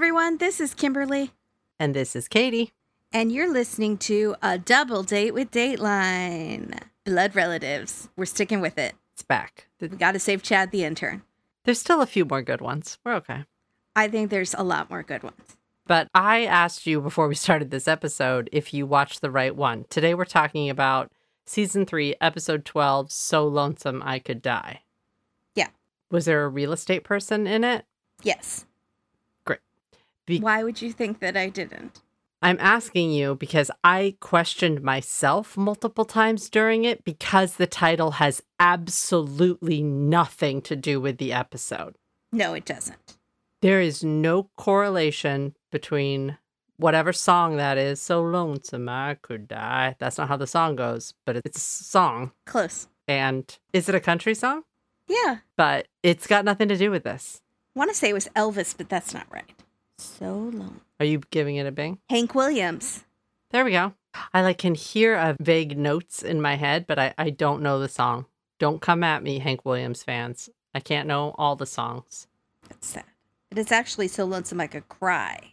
everyone. This is Kimberly, And this is Katie. and you're listening to A Double Date with Dateline. Blood relatives. We're sticking with it. It's back. We got to save Chad the intern. There's still a few more good ones. We're okay. I think there's a lot more good ones. But I asked you before we started this episode if you watched the right one. Today we're talking about season three, episode 12, So Lonesome I Could Die. Yeah. Was there a real estate person in it? Yes. Be- Why would you think that I didn't? I'm asking you because I questioned myself multiple times during it because the title has absolutely nothing to do with the episode. No, it doesn't. There is no correlation between whatever song that is. So lonesome I could die. That's not how the song goes, but it's a song. Close. And is it a country song? Yeah. But it's got nothing to do with this. I want to say it was Elvis, but that's not right. So long. Are you giving it a bing? Hank Williams. There we go. I like can hear a vague notes in my head, but I, I don't know the song. Don't come at me, Hank Williams fans. I can't know all the songs. That's sad. But it's actually so lonesome I could cry.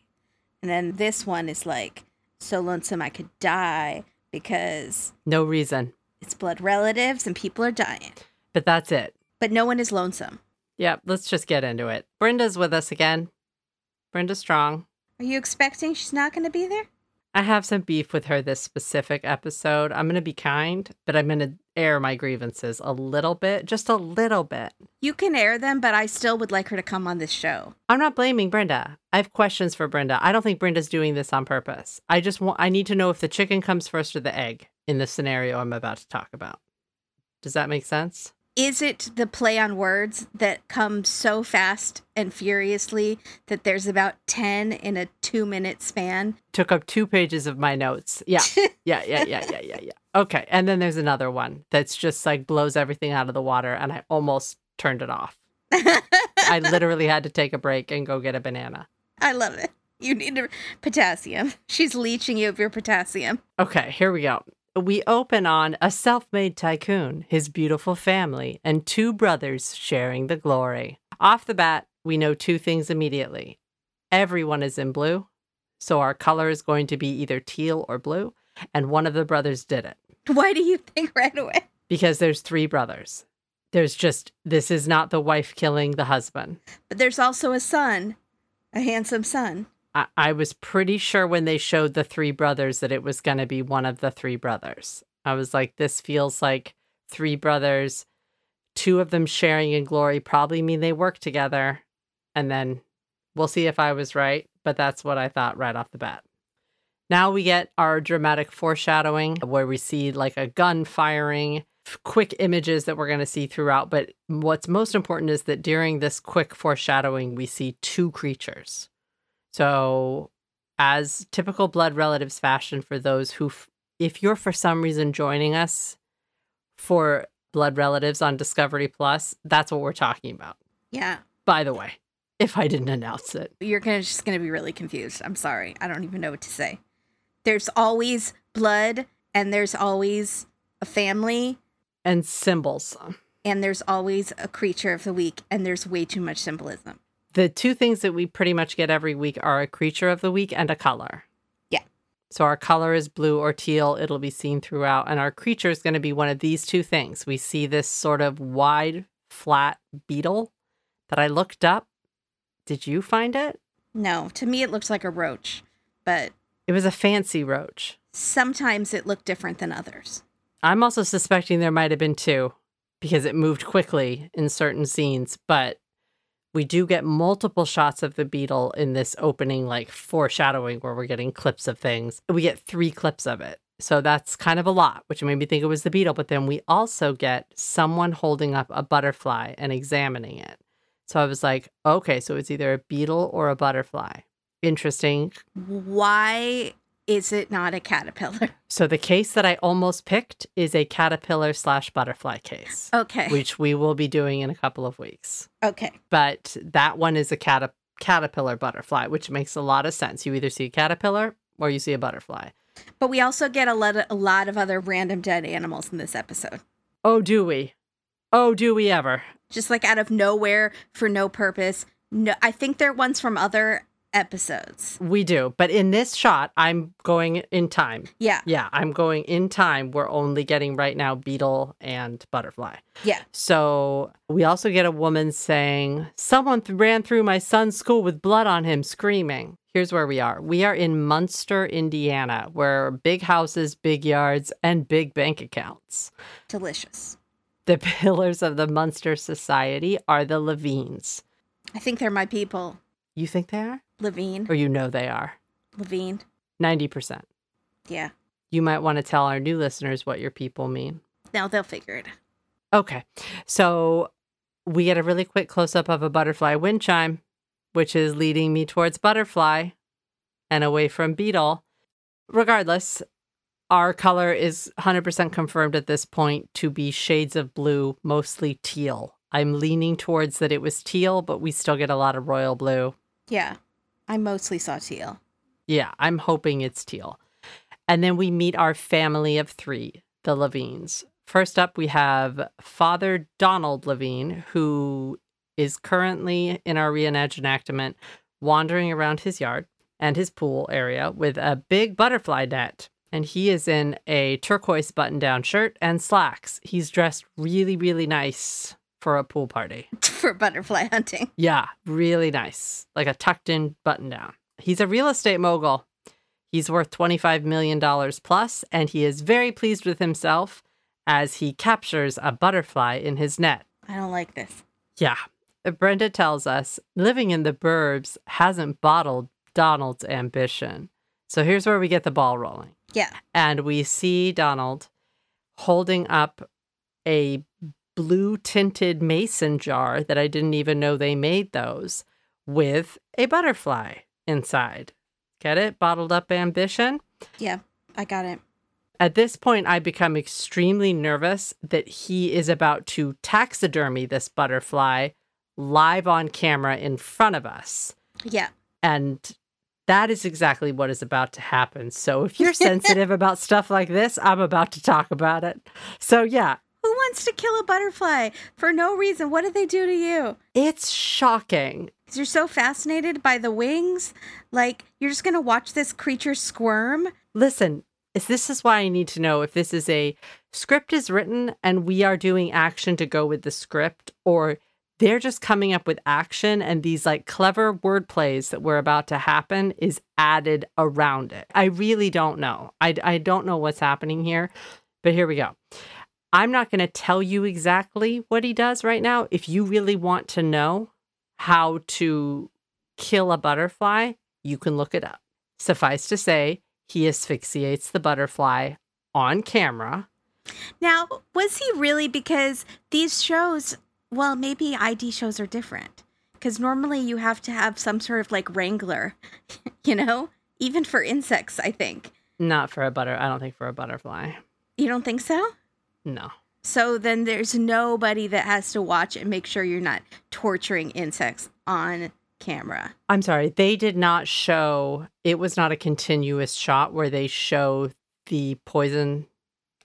And then this one is like so lonesome I could die because No reason. it's blood relatives and people are dying. But that's it. But no one is lonesome. Yep, let's just get into it. Brenda's with us again. Brenda Strong. Are you expecting she's not going to be there? I have some beef with her this specific episode. I'm going to be kind, but I'm going to air my grievances a little bit, just a little bit. You can air them, but I still would like her to come on this show. I'm not blaming Brenda. I have questions for Brenda. I don't think Brenda's doing this on purpose. I just want I need to know if the chicken comes first or the egg in the scenario I'm about to talk about. Does that make sense? Is it the play on words that come so fast and furiously that there's about 10 in a two minute span? Took up two pages of my notes. Yeah. Yeah, yeah, yeah, yeah, yeah, yeah. Okay. And then there's another one that's just like blows everything out of the water and I almost turned it off. I literally had to take a break and go get a banana. I love it. You need potassium. She's leeching you of your potassium. Okay, here we go. We open on a self made tycoon, his beautiful family, and two brothers sharing the glory. Off the bat, we know two things immediately. Everyone is in blue, so our color is going to be either teal or blue, and one of the brothers did it Why do you think right away? because there's three brothers. There's just, this is not the wife killing the husband. But there's also a son, a handsome son. I, I was pretty sure when they showed the three brothers that it was going to be one of the three brothers. I was like, this feels like three brothers, two of them sharing in glory probably mean they work together. And then we'll see if I was right, but that's what I thought right off the bat. Now we get our dramatic foreshadowing where we see like a gun firing, quick images that we're going to see throughout. But what's most important is that during this quick foreshadowing, we see two creatures. So, as typical blood relatives fashion for those who, f- if you're for some reason joining us for blood relatives on Discovery Plus, that's what we're talking about. Yeah. By the way, if I didn't announce it, You're gonna just gonna be really confused. I'm sorry. I don't even know what to say. There's always blood and there's always a family and symbols. and there's always a creature of the week and there's way too much symbolism. The two things that we pretty much get every week are a creature of the week and a color. Yeah. So our color is blue or teal. It'll be seen throughout. And our creature is going to be one of these two things. We see this sort of wide, flat beetle that I looked up. Did you find it? No, to me it looks like a roach, but It was a fancy roach. sometimes it looked different than others. I'm also suspecting there might have been two because it moved quickly in certain scenes, but we do get multiple shots of the beetle in this opening, like foreshadowing where we're getting clips of things. We get three clips of it. So that's kind of a lot, which made me think it was the beetle. But then we also get someone holding up a butterfly and examining it. So I was like, okay, so it's either a beetle or a butterfly. Interesting. Why is it not a caterpillar? So the case that I almost picked is a caterpillar slash butterfly case. Okay. which we will be doing in a couple of weeks. Okay. But that one is a cata- caterpillar butterfly, which makes a lot of sense. You either see a caterpillar or you see a butterfly. But we also get a lot of, a lot of other random dead animals in this episode. Oh, do we? Oh, do we ever? Just like out of nowhere for no purpose. No, I think they're ones from other episodes. We do. But in this shot, I'm going in time. Yeah. Yeah, I'm going in time. We're only getting right now beetle and butterfly. Yeah. So we also get a woman saying, Someone th- ran through my son's school with blood on him, screaming. Here's where we are. We are in Munster, Indiana, where big houses, big yards, and big bank accounts. Delicious. The pillars of the Munster Society are the Levines. I think they're my people. You think they are? Levine. Or you know they are? Levine. 90%. Yeah. You might want to tell our new listeners what your people mean. Now they'll figure it out. Okay. So we get a really quick close up of a butterfly wind chime, which is leading me towards butterfly and away from beetle. Regardless, our color is 100% confirmed at this point to be shades of blue, mostly teal. I'm leaning towards that it was teal, but we still get a lot of royal blue. Yeah. I mostly saw teal. Yeah, I'm hoping it's teal. And then we meet our family of three, the Levines. First up, we have Father Donald Levine, who is currently in our reenactment wandering around his yard and his pool area with a big butterfly net. And he is in a turquoise button down shirt and slacks. He's dressed really, really nice for a pool party. For butterfly hunting. Yeah, really nice. Like a tucked in button down. He's a real estate mogul. He's worth $25 million plus, and he is very pleased with himself as he captures a butterfly in his net. I don't like this. Yeah. Brenda tells us living in the burbs hasn't bottled Donald's ambition. So here's where we get the ball rolling. Yeah. And we see Donald holding up a blue tinted mason jar that I didn't even know they made those with a butterfly inside. Get it? Bottled up ambition. Yeah. I got it. At this point, I become extremely nervous that he is about to taxidermy this butterfly live on camera in front of us. Yeah. And that is exactly what is about to happen. So if you're sensitive about stuff like this, I'm about to talk about it. So yeah, wants to kill a butterfly for no reason? What did they do to you? it's shocking. Because you're so fascinated by the wings. Like, you're just going to watch this creature squirm. Listen, is this is why I need to know if this is a script is written and we are doing action to go with the script or they're just coming up with action and these like clever word plays that were about to happen is added around it. I really don't know. I, I don't know what's happening here, but here we go. I'm not going to tell you exactly what he does right now. If you really want to know how to kill a butterfly, you can look it up. Suffice to say, he asphyxiates the butterfly on camera. Now, was he really? Because these shows, well, maybe ID shows are different. Because normally you have to have some sort of like wrangler, you know? Even for insects, I think. Not for a butter. I don't think for a butterfly. You don't think so? No. So then there's nobody that has to watch and make sure you're not torturing insects on camera. I'm sorry. They did not show, it was not a continuous shot where they show the poison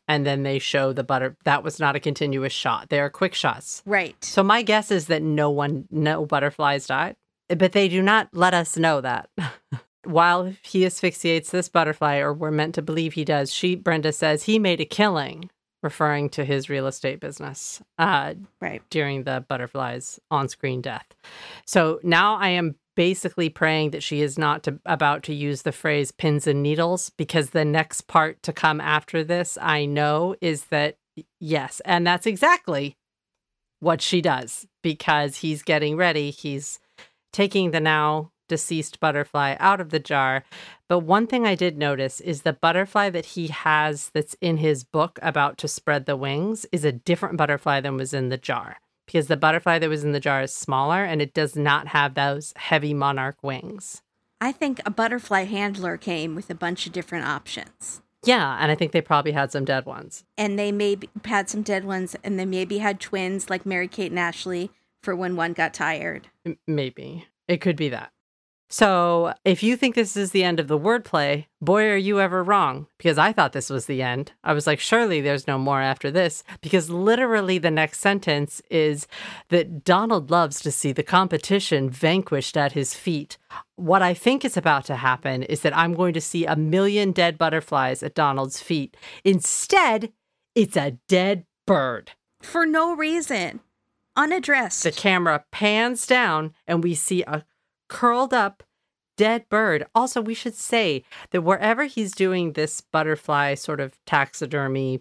and then they show the butter. That was not a continuous shot. They are quick shots. Right. So my guess is that no one, no butterflies died, but they do not let us know that. While he asphyxiates this butterfly, or we're meant to believe he does, she, Brenda says he made a killing, referring to his real estate business uh, Right. during the butterfly's on screen death. So now I am basically praying that she is not to, about to use the phrase pins and needles because the next part to come after this, I know, is that yes. And that's exactly what she does because he's getting ready. He's taking the now deceased butterfly out of the jar. But one thing I did notice is the butterfly that he has that's in his book about to spread the wings is a different butterfly than was in the jar because the butterfly that was in the jar is smaller and it does not have those heavy monarch wings. I think a butterfly handler came with a bunch of different options. Yeah, and I think they probably had some dead ones. And they maybe had some dead ones, and they maybe had twins like Mary Kate and Ashley for when one got tired. Maybe. It could be that. So, if you think this is the end of the wordplay, boy, are you ever wrong. Because I thought this was the end. I was like, surely there's no more after this. Because literally, the next sentence is that Donald loves to see the competition vanquished at his feet. What I think is about to happen is that I'm going to see a million dead butterflies at Donald's feet. Instead, it's a dead bird. For no reason. Unaddressed. The camera pans down and we see a curled up dead bird. Also, we should say that wherever he's doing this butterfly sort of taxidermy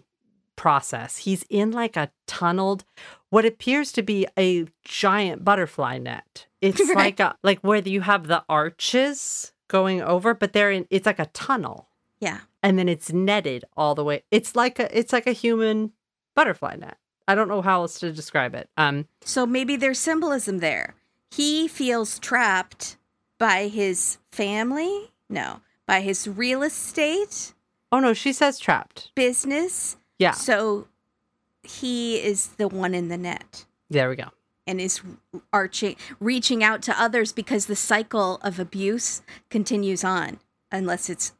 process, he's in like a tunneled, what appears to be a giant butterfly net. It's Right. like a like where you have the arches going over, but they're in it's like a tunnel. yeah. And then it's netted all the way. It's like a it's like a human butterfly net. I don't know how else to describe it. Um So maybe there's symbolism there. He feels trapped by his family. No, by his real estate, oh no, she says trapped. business. Yeah. So he is the one in the net There we go. and is arching, reaching out to others because the cycle of abuse continues on unless it's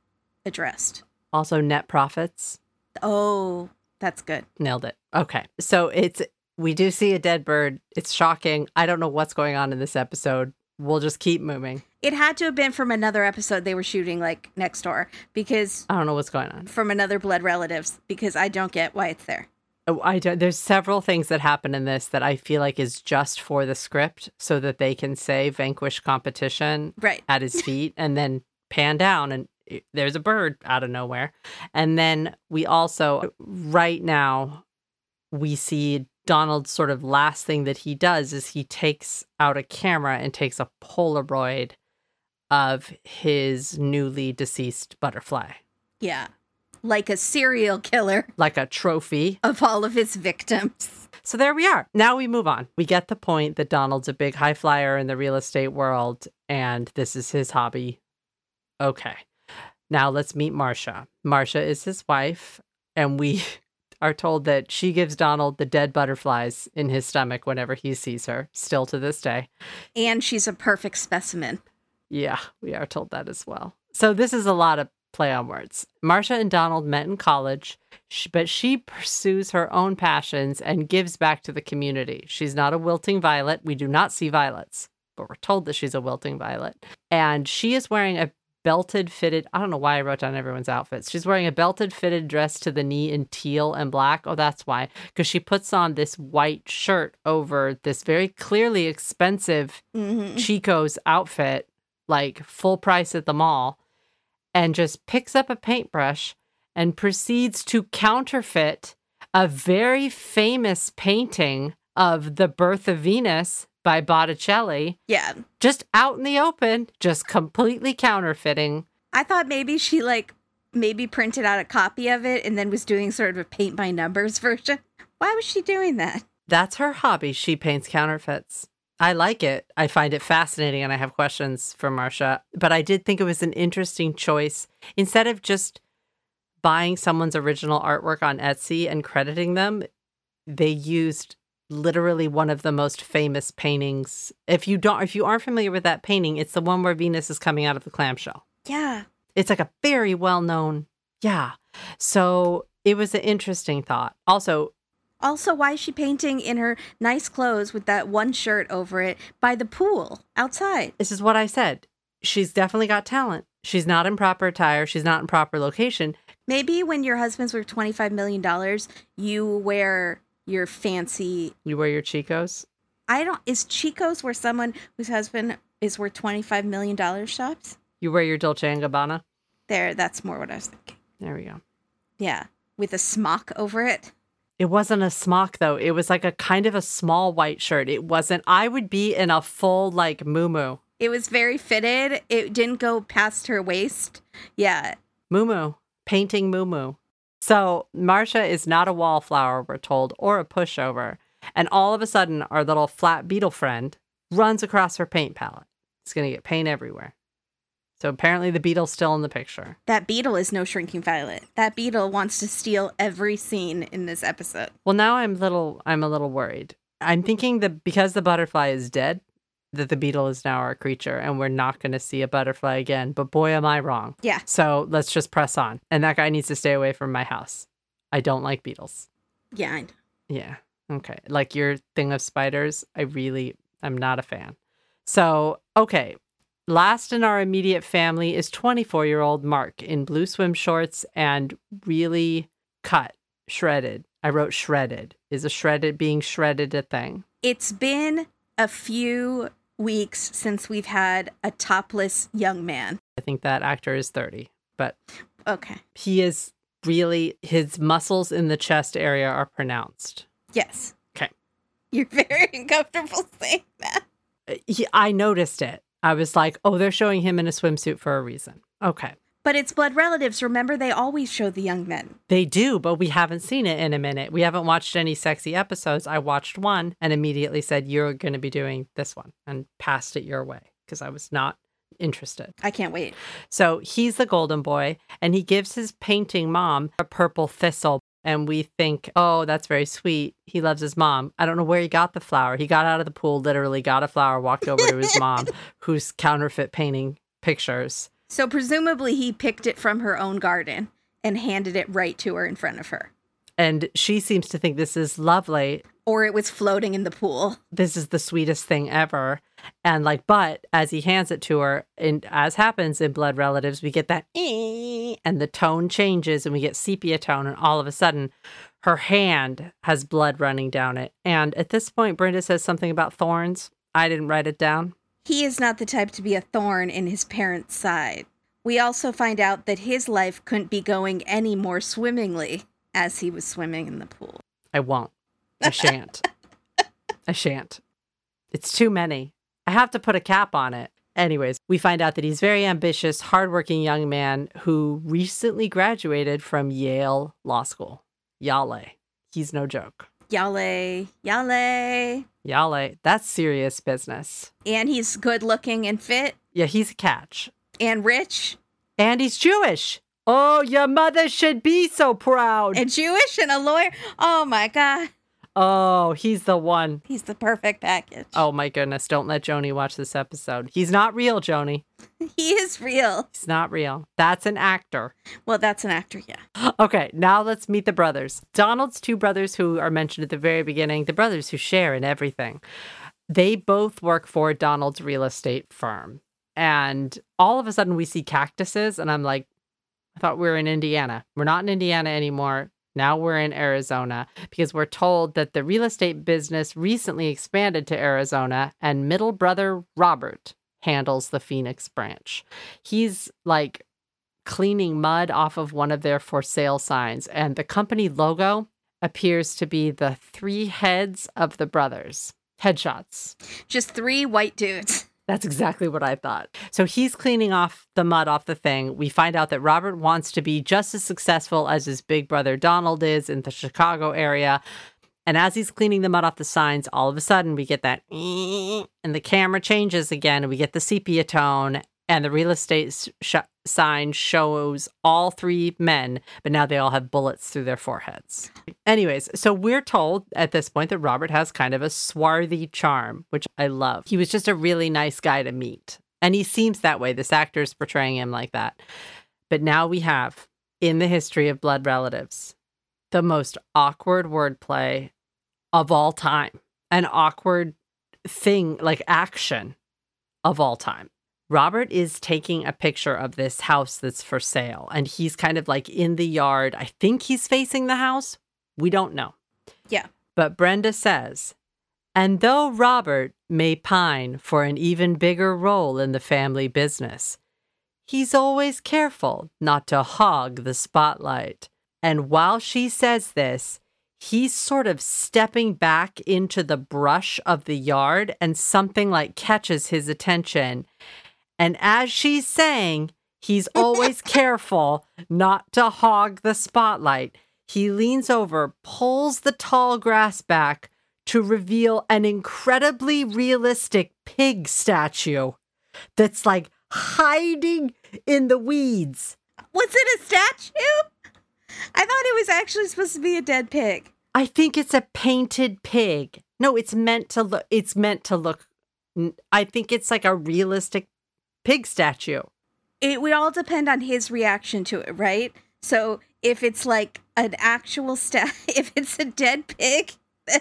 addressed. Also net profits. Oh, that's good. Nailed it. Okay. So it's we do see a dead bird. It's shocking. I don't know what's going on in this episode. We'll just keep moving. It had to have been from another episode they were shooting like next door because I don't know what's going on. from another blood relatives because I don't get why it's there. Oh, I don't, there's several things that happen in this that I feel like is just for the script so that they can say vanquish competition Right. at his feet and then pan down and there's a bird out of nowhere. And then we also right now we see Donald's sort of last thing that he does is he takes out a camera and takes a Polaroid of his newly deceased butterfly, Yeah. Like a serial killer like a trophy. of all of his victims. So there we are. Now we move on. We get the point that Donald's a big high flyer in the real estate world and this is his hobby. Okay. Now let's meet Marcia. Marcia is his wife and we are told that she gives Donald the dead butterflies in his stomach whenever he sees her, still to this day. And she's a perfect specimen. Yeah, we are told that as well. So this is a lot of play on words. Marcia and Donald met in college, but she pursues her own passions and gives back to the community. She's not a wilting violet. We do not see violets, but we're told that she's a wilting violet. And she is wearing a belted fitted I don't know why I wrote down everyone's outfits. She's wearing a belted fitted dress to the knee in teal and black. Oh, that's why. Because she puts on this white shirt over this very clearly expensive hmm Chico's outfit, like full price at the mall, and just picks up a paintbrush and proceeds to counterfeit a very famous painting of The Birth of Venus by Botticelli, Yeah. just out in the open, just completely counterfeiting. I thought maybe she like maybe printed out a copy of it and then was doing sort of a paint by numbers version. Why was she doing that? That's her hobby. She paints counterfeits. I like it. I find it fascinating and I have questions for Marcia. But I did think it was an interesting choice. Instead of just buying someone's original artwork on Etsy and crediting them, they used literally one of the most famous paintings. If you don't if you aren't familiar with that painting, it's the one where Venus is coming out of the clamshell. Yeah. It's like a very well known. Yeah. So it was an interesting thought. Also, Also, why is she painting in her nice clothes with that one shirt over it by the pool outside? this is what I said. She's definitely got talent. She's not in proper attire. She's not in proper location. Maybe when your husband's worth $25 million, you wear your fancy. You wear your Chicos. I don't. Is Chico's where someone whose husband is worth $25 million shops? You wear your Dolce and Gabbana. There, that's more what I was thinking. There we go. Yeah. With a smock over it. It wasn't a smock though. It was like a kind of a small white shirt. It wasn't. I would be in a full like moo It was very fitted. It didn't go past her waist. Yeah. moo painting moo So Marcia is not a wallflower, we're told, or a pushover. And all of a sudden, our little flat beetle friend runs across her paint palette. It's gonna get paint everywhere. So apparently, the beetle's still in the picture. That beetle is no shrinking violet. That beetle wants to steal every scene in this episode. Well, now I'm little. I'm a little worried. I'm thinking that because the butterfly is dead, that the beetle is now our creature and we're not going to see a butterfly again. But boy, am I wrong. Yeah. So let's just press on. And that guy needs to stay away from my house. I don't like beetles. Yeah, I know. Yeah. Okay. Like your thing of spiders, I really am not a fan. So, okay. Last in our immediate family is 24 year old Mark in blue swim shorts and really cut, shredded. I wrote shredded. Is a shredded being shredded a thing? It's been a few weeks since we've had a topless young man. I think that actor is 30, but Okay. he is really, his muscles in the chest area are pronounced. Yes. Okay. You're very uncomfortable saying that. Uh, He, I noticed it. I was like, oh, they're showing him in a swimsuit for a reason. Okay. But it's blood relatives. Remember, they always show the young men. They do, but we haven't seen it in a minute. We haven't watched any sexy episodes. I watched one and immediately said, You're going to be doing this one and passed it your way because I was not interested. I can't wait. So he's the golden boy and he gives his painting mom a purple thistle. And we think, oh, that's very sweet. He loves his mom. I don't know where he got the flower. He got out of the pool, literally got a flower, walked over to his mom, who's counterfeit painting pictures. So, presumably, he picked it from her own garden and handed it right to her in front of her. And she seems to think this is lovely. Or it was floating in the pool. This is the sweetest thing ever. And like, but as he hands it to her, and as happens in Blood Relatives, we get that and the tone changes and we get sepia tone. And all of a sudden, her hand has blood running down it. And at this point, Brenda says something about thorns. I didn't write it down. He is not the type to be a thorn in his parents' side. We also find out that his life couldn't be going any more swimmingly as he was swimming in the pool. I won't. I shan't. I shan't. It's too many. I have to put a cap on it. Anyways, we find out that he's very ambitious, hardworking young man who recently graduated from Yale Law School. Yale. He's no joke. Yale, Yale. Yale, that's serious business. And he's good looking and fit Yeah, he's a catch. and rich And he's Jewish. Oh, your mother should be so proud. and Jewish and a lawyer. Oh my God. Oh, he's the one. He's the perfect package. Oh my goodness, don't let Joni watch this episode. He's not real, Joni. He is real. He's not real. That's an actor. Well, that's an actor, yeah. Okay, now let's meet the brothers. Donald's two brothers, who are mentioned at the very beginning, the brothers who share in everything. They both work for Donald's real estate firm. And all of a sudden, we see cactuses, and I'm like, I thought we were in Indiana. We're not in Indiana anymore. Now we're in Arizona because we're told that the real estate business recently expanded to Arizona, and middle brother Robert handles the Phoenix branch. He's like cleaning mud off of one of their for sale signs, and the company logo appears to be the three heads of the brothers. Headshots. Just three white dudes. That's exactly what I thought. So he's cleaning off the mud off the thing. We find out that Robert wants to be just as successful as his big brother Donald is in the Chicago area. And as he's cleaning the mud off the signs, all of a sudden we get that, and the camera changes again, and we get the sepia tone, and the real estate sh- sign shows all three men, but now they all have bullets through their foreheads. Anyways, so we're told at this point that Robert has kind of a swarthy charm, which I love. He was just a really nice guy to meet. And he seems that way. This actor's portraying him like that. But now we have, in the history of Blood Relatives, the most awkward wordplay of all time, an awkward thing like action of all time. Robert is taking a picture of this house that's for sale, and he's kind of like in the yard. I think he's facing the house. We don't know. Yeah. But Brenda says, and though Robert may pine for an even bigger role in the family business, he's always careful not to hog the spotlight. And while she says this, he's sort of stepping back into the brush of the yard, and something like catches his attention. And as she's saying, he's always careful not to hog the spotlight. He leans over, pulls the tall grass back to reveal an incredibly realistic pig statue that's like hiding in the weeds. Was it a statue? I thought it was actually supposed to be a dead pig. I think it's a painted pig. No, it's meant to look it's meant to look I think it's like a realistic pig statue. It would all depend on his reaction to it, right? So if it's like an actual sta if it's a dead pig,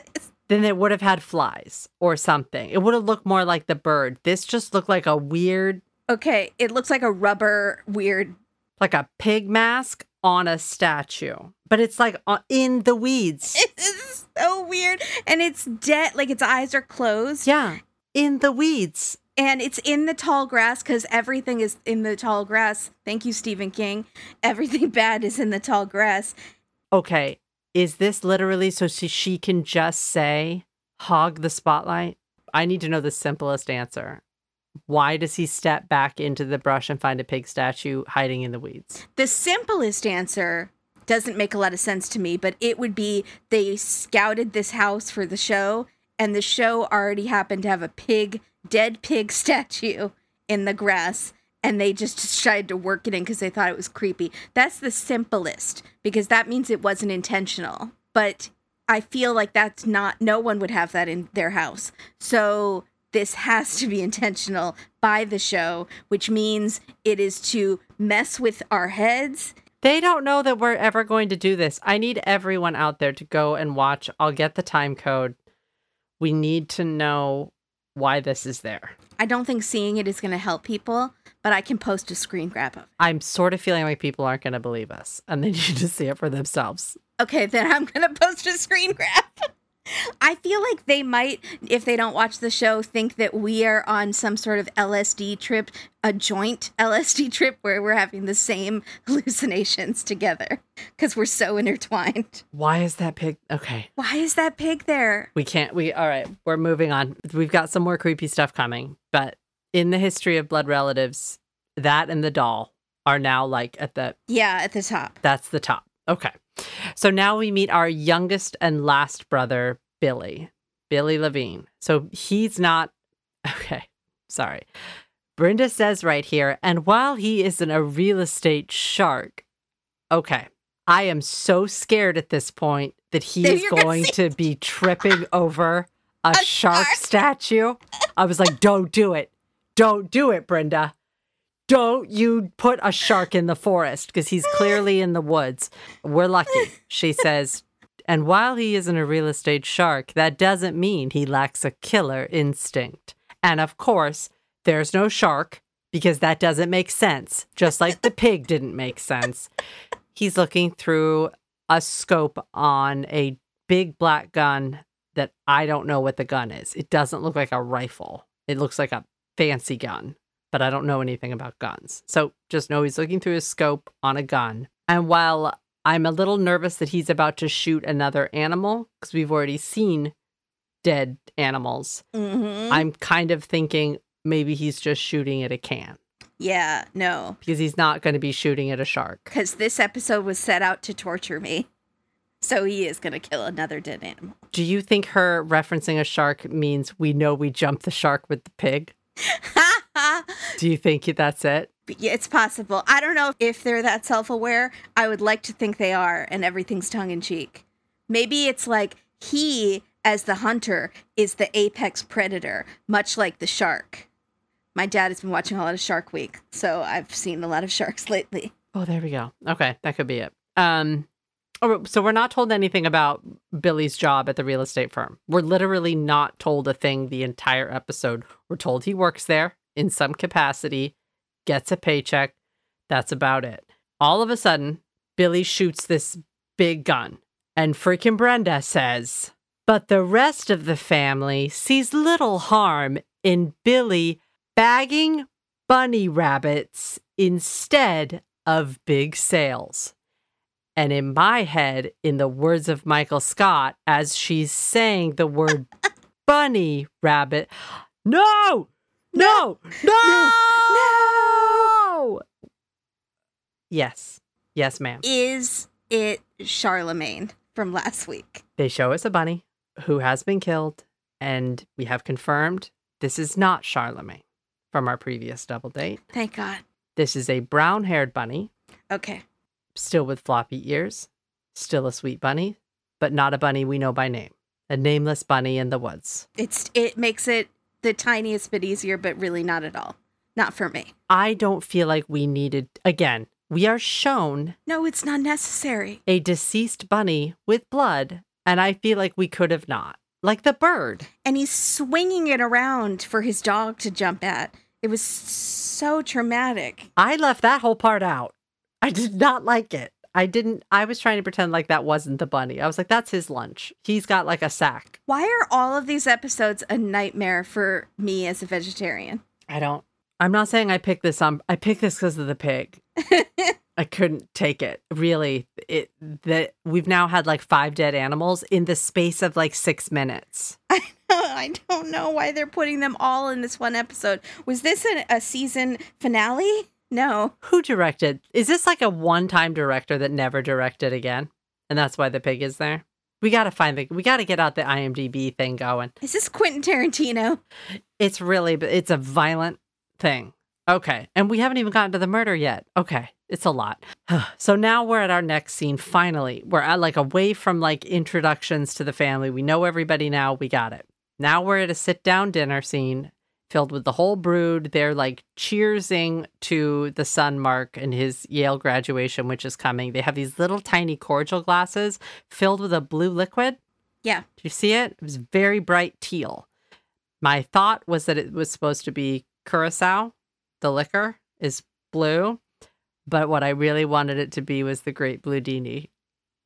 Then it would have had flies or something. It would have looked more like the bird. This just looked like a weird, okay, it looks like a rubber weird. like a pig mask on a statue. But it's like in the weeds. It's so weird, and it's dead. Like its eyes are closed. Yeah, in the weeds. And it's in the tall grass because everything is in the tall grass. Thank you, Stephen King. Everything bad is in the tall grass. Okay, is this literally so she, she can just say, hog the spotlight? I need to know the simplest answer. Why does he step back into the brush and find a pig statue hiding in the weeds? The simplest answer doesn't make a lot of sense to me, but it would be they scouted this house for the show, and the show already happened to have a pig, dead pig statue in the grass, and they just tried to work it in because they thought it was creepy. That's the simplest because that means it wasn't intentional. But I feel like that's not, no one would have that in their house. So this has to be intentional by the show, which means it is to mess with our heads. They don't know that we're ever going to do this. I need everyone out there to go and watch. I'll get the time code. We need to know why this is there. I don't think seeing it is going to help people, but I can post a screen grab of it. I'm sort of feeling like people aren't going to believe us and they need to see it for themselves. Okay, then I'm going to post a screen grab. I feel like they might, if they don't watch the show, think that we are on some sort of LSD trip, a joint LSD trip where we're having the same hallucinations together because we're so intertwined. Why is that pig? Okay. Why is that pig there? We can't. We all right. We're moving on. We've got some more creepy stuff coming, but in the history of blood relatives, that and the doll are now like at the Yeah, at the top. that's the top. Okay, so now we meet our youngest and last brother, Billy, Billy Levine. So he's not okay. Sorry, Brenda says right here, and while he isn't a real estate shark, okay. I am so scared at this point that he is gonna to be tripping over a, A shark shark. statue. I was like, don't do it. Don't do it, Brenda. Don't you put a shark in the forest because he's clearly in the woods. We're lucky, she says. And while he isn't a real estate shark, that doesn't mean he lacks a killer instinct. And of course, there's no shark because that doesn't make sense, just like the pig didn't make sense. He's looking through a scope on a big black gun that I don't know what the gun is. It doesn't look like a rifle, it looks like a fancy gun, but I don't know anything about guns. So just know he's looking through his scope on a gun. And while I'm a little nervous that he's about to shoot another animal because we've already seen dead animals, Mm-hmm. I'm kind of thinking maybe he's just shooting at a can yeah, no. because he's not going to be shooting at a shark. Because this episode was set out to torture me. So he is going to kill another dead animal. Do you think her referencing a shark means we know we jumped the shark with the pig? Do you think that's it? It's possible. I don't know if they're that self aware. I would like to think they are, and everything's tongue in cheek. Maybe it's like he, as the hunter, is the apex predator, much like the shark. My dad has been watching a lot of Shark Week, so I've seen a lot of sharks lately. Oh, there we go. Okay, that could be it. Um, oh, so we're not told anything about Billy's job at the real estate firm. We're literally not told a thing the entire episode. We're told he works there in some capacity, gets a paycheck. That's about it. All of a sudden, Billy shoots this big gun, and freaking Brenda says, "But the rest of the family sees little harm in Billy bagging bunny rabbits instead of big sales." And in my head, in the words of Michael Scott, as she's saying the word bunny rabbit, no, no, no, no. Yes, yes, ma'am. Is it Charlemagne from last week? They show us a bunny who has been killed, and we have confirmed this is not Charlemagne from our previous double date. Thank God. This is a brown haired bunny, Okay. still with floppy ears, still a sweet bunny, but not a bunny we know by name. A nameless bunny in the woods. It's it makes it the tiniest bit easier, but really not at all. Not for me. I don't feel like we needed, again, we are shown No, it's not necessary. a deceased bunny with blood, and I feel like we could have not. Like the bird. And he's swinging it around for his dog to jump at. It was so traumatic. I left that whole part out. I did not like it. I didn't, I was trying to pretend like that wasn't the bunny. I was like, that's his lunch. He's got like a sack. Why are all of these episodes a nightmare for me as a vegetarian? I don't, I'm not saying I picked this on, I picked this because of the pig. I couldn't take it. Really, it that we've now had like five dead animals in the space of like six minutes. I don't know why they're putting them all in this one episode. Was this a, a season finale? No. Who directed? Is this like a one-time director that never directed again, and that's why the pig is there? We gotta find the. We gotta get out the IMDb thing going. Is this Quentin Tarantino? It's really, it's a violent thing. Okay, and we haven't even gotten to the murder yet. Okay, it's a lot. so now we're at our next scene. Finally, we're at like away from like introductions to the family. We know everybody now. We got it. Now we're at a sit down dinner scene filled with the whole brood. They're like cheersing to the son Mark and his Yale graduation, which is coming. They have these little tiny cordial glasses filled with a blue liquid. Yeah. Do you see it? It was very bright teal. My thought was that it was supposed to be curacao. The liquor is blue, but what I really wanted it to be was the Great Bluedini.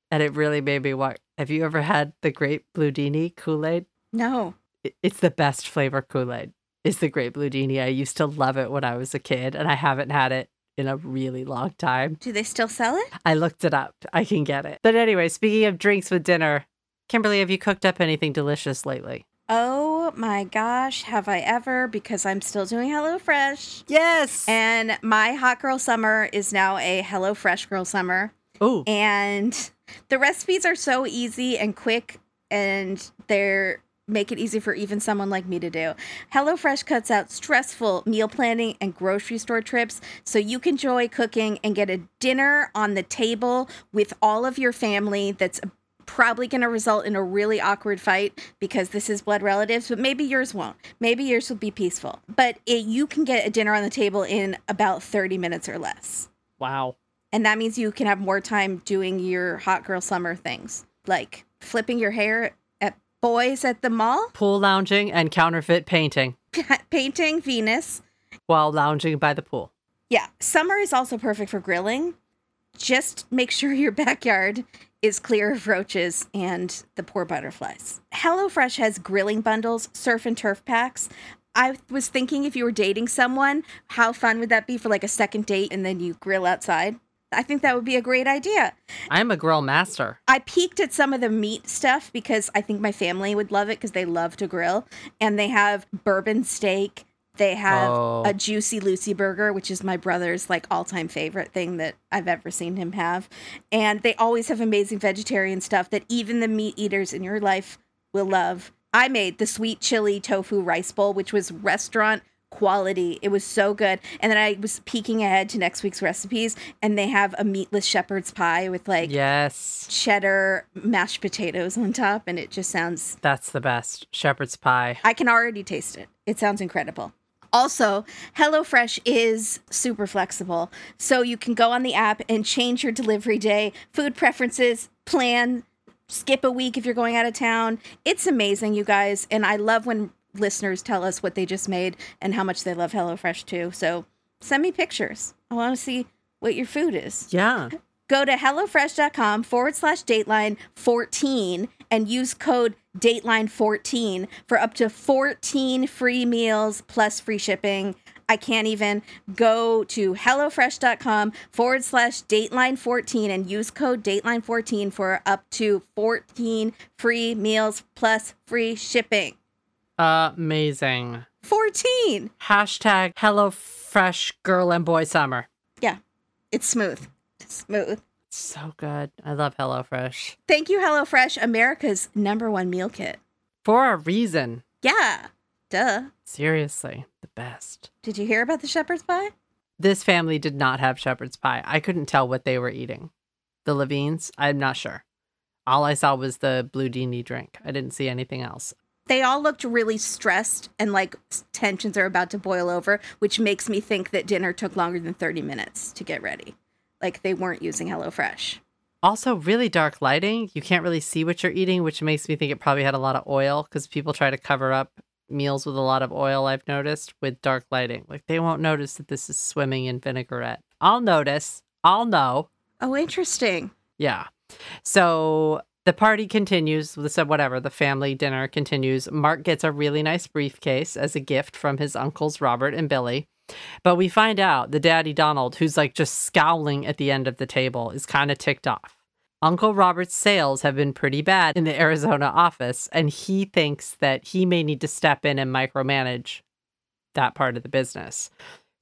And it really made me want. Have you ever had the Great Bluedini Kool Aid? No. It's the best flavor Kool Aid. Is the Great Bluedini. I used to love it when I was a kid, and I haven't had it in a really long time. Do they still sell it? I looked it up. I can get it. But anyway, speaking of drinks with dinner, Kimberly, have you cooked up anything delicious lately? Oh my gosh, have I ever? Because I'm still doing HelloFresh. Yes. And my hot girl summer is now a HelloFresh girl summer. oh, And the recipes are so easy and quick and they're make it easy for even someone like me to do. HelloFresh cuts out stressful meal planning and grocery store trips so you can enjoy cooking and get a dinner on the table with all of your family that's probably going to result in a really awkward fight because this is blood relatives, but maybe yours won't. Maybe yours will be peaceful. But it, you can get a dinner on the table in about 30 minutes or less. wow. And that means you can have more time doing your hot girl summer things, like flipping your hair boys at the mall, Pool lounging and counterfeit painting painting Venus. while lounging by the pool. Yeah, summer is also perfect for grilling. Just make sure your backyard is clear of roaches and the poor butterflies. HelloFresh has grilling bundles, surf and turf packs. I was thinking if you were dating someone, how fun would that be for like a second date and then you grill outside? I think that would be a great idea. I'm a grill master. I peeked at some of the meat stuff because I think my family would love it because they love to grill. And they have bourbon steak. They have Oh. a juicy Lucy burger, which is my brother's like all-time favorite thing that I've ever seen him have. And they always have amazing vegetarian stuff that even the meat eaters in your life will love. I made the sweet chili tofu rice bowl, which was restaurant quality. It was so good. And then I was peeking ahead to next week's recipes, and they have a meatless shepherd's pie with like Yes. cheddar mashed potatoes on top, and it just sounds. That's the best. Shepherd's pie. I can already taste it. It sounds incredible. Also, HelloFresh is super flexible. So you can go on the app and change your delivery day, food preferences, plan, skip a week if you're going out of town. It's amazing, you guys. And I love when listeners tell us what they just made and how much they love HelloFresh too. So send me pictures. I want to see what your food is. Yeah. Go to HelloFresh.com forward slash Dateline 14 and use code Dateline 14 for up to 14 free meals plus free shipping. I can't even go to HelloFresh.com forward slash Dateline 14 and use code Dateline 14 for up to 14 free meals plus free shipping. Amazing. 14! Hashtag hello fresh Girl and Boy Summer. Yeah, it's smooth. Smooth. So good. I love HelloFresh. Thank you, HelloFresh, America's number one meal kit. For a reason. Yeah, duh. Seriously, the best. Did you hear about the shepherd's pie? This family did not have shepherd's pie. I couldn't tell what they were eating. The Levines, I'm not sure. All I saw was the Bluedini drink. I didn't see anything else. They all looked really stressed and like tensions are about to boil over, which makes me think that dinner took longer than 30 minutes to get ready. Like they weren't using HelloFresh. Also, really dark lighting. You can't really see what you're eating, which makes me think it probably had a lot of oil because people try to cover up meals with a lot of oil, I've noticed, with dark lighting. Like they won't notice that this is swimming in vinaigrette. I'll notice. I'll know. Oh, interesting. Yeah. So the party continues. So whatever, the family dinner continues. Mark gets a really nice briefcase as a gift from his uncles Robert and Billy. But we find out the daddy Donald, who's like just scowling at the end of the table, is kind of ticked off. Uncle Robert's sales have been pretty bad in the Arizona office, and he thinks that he may need to step in and micromanage that part of the business.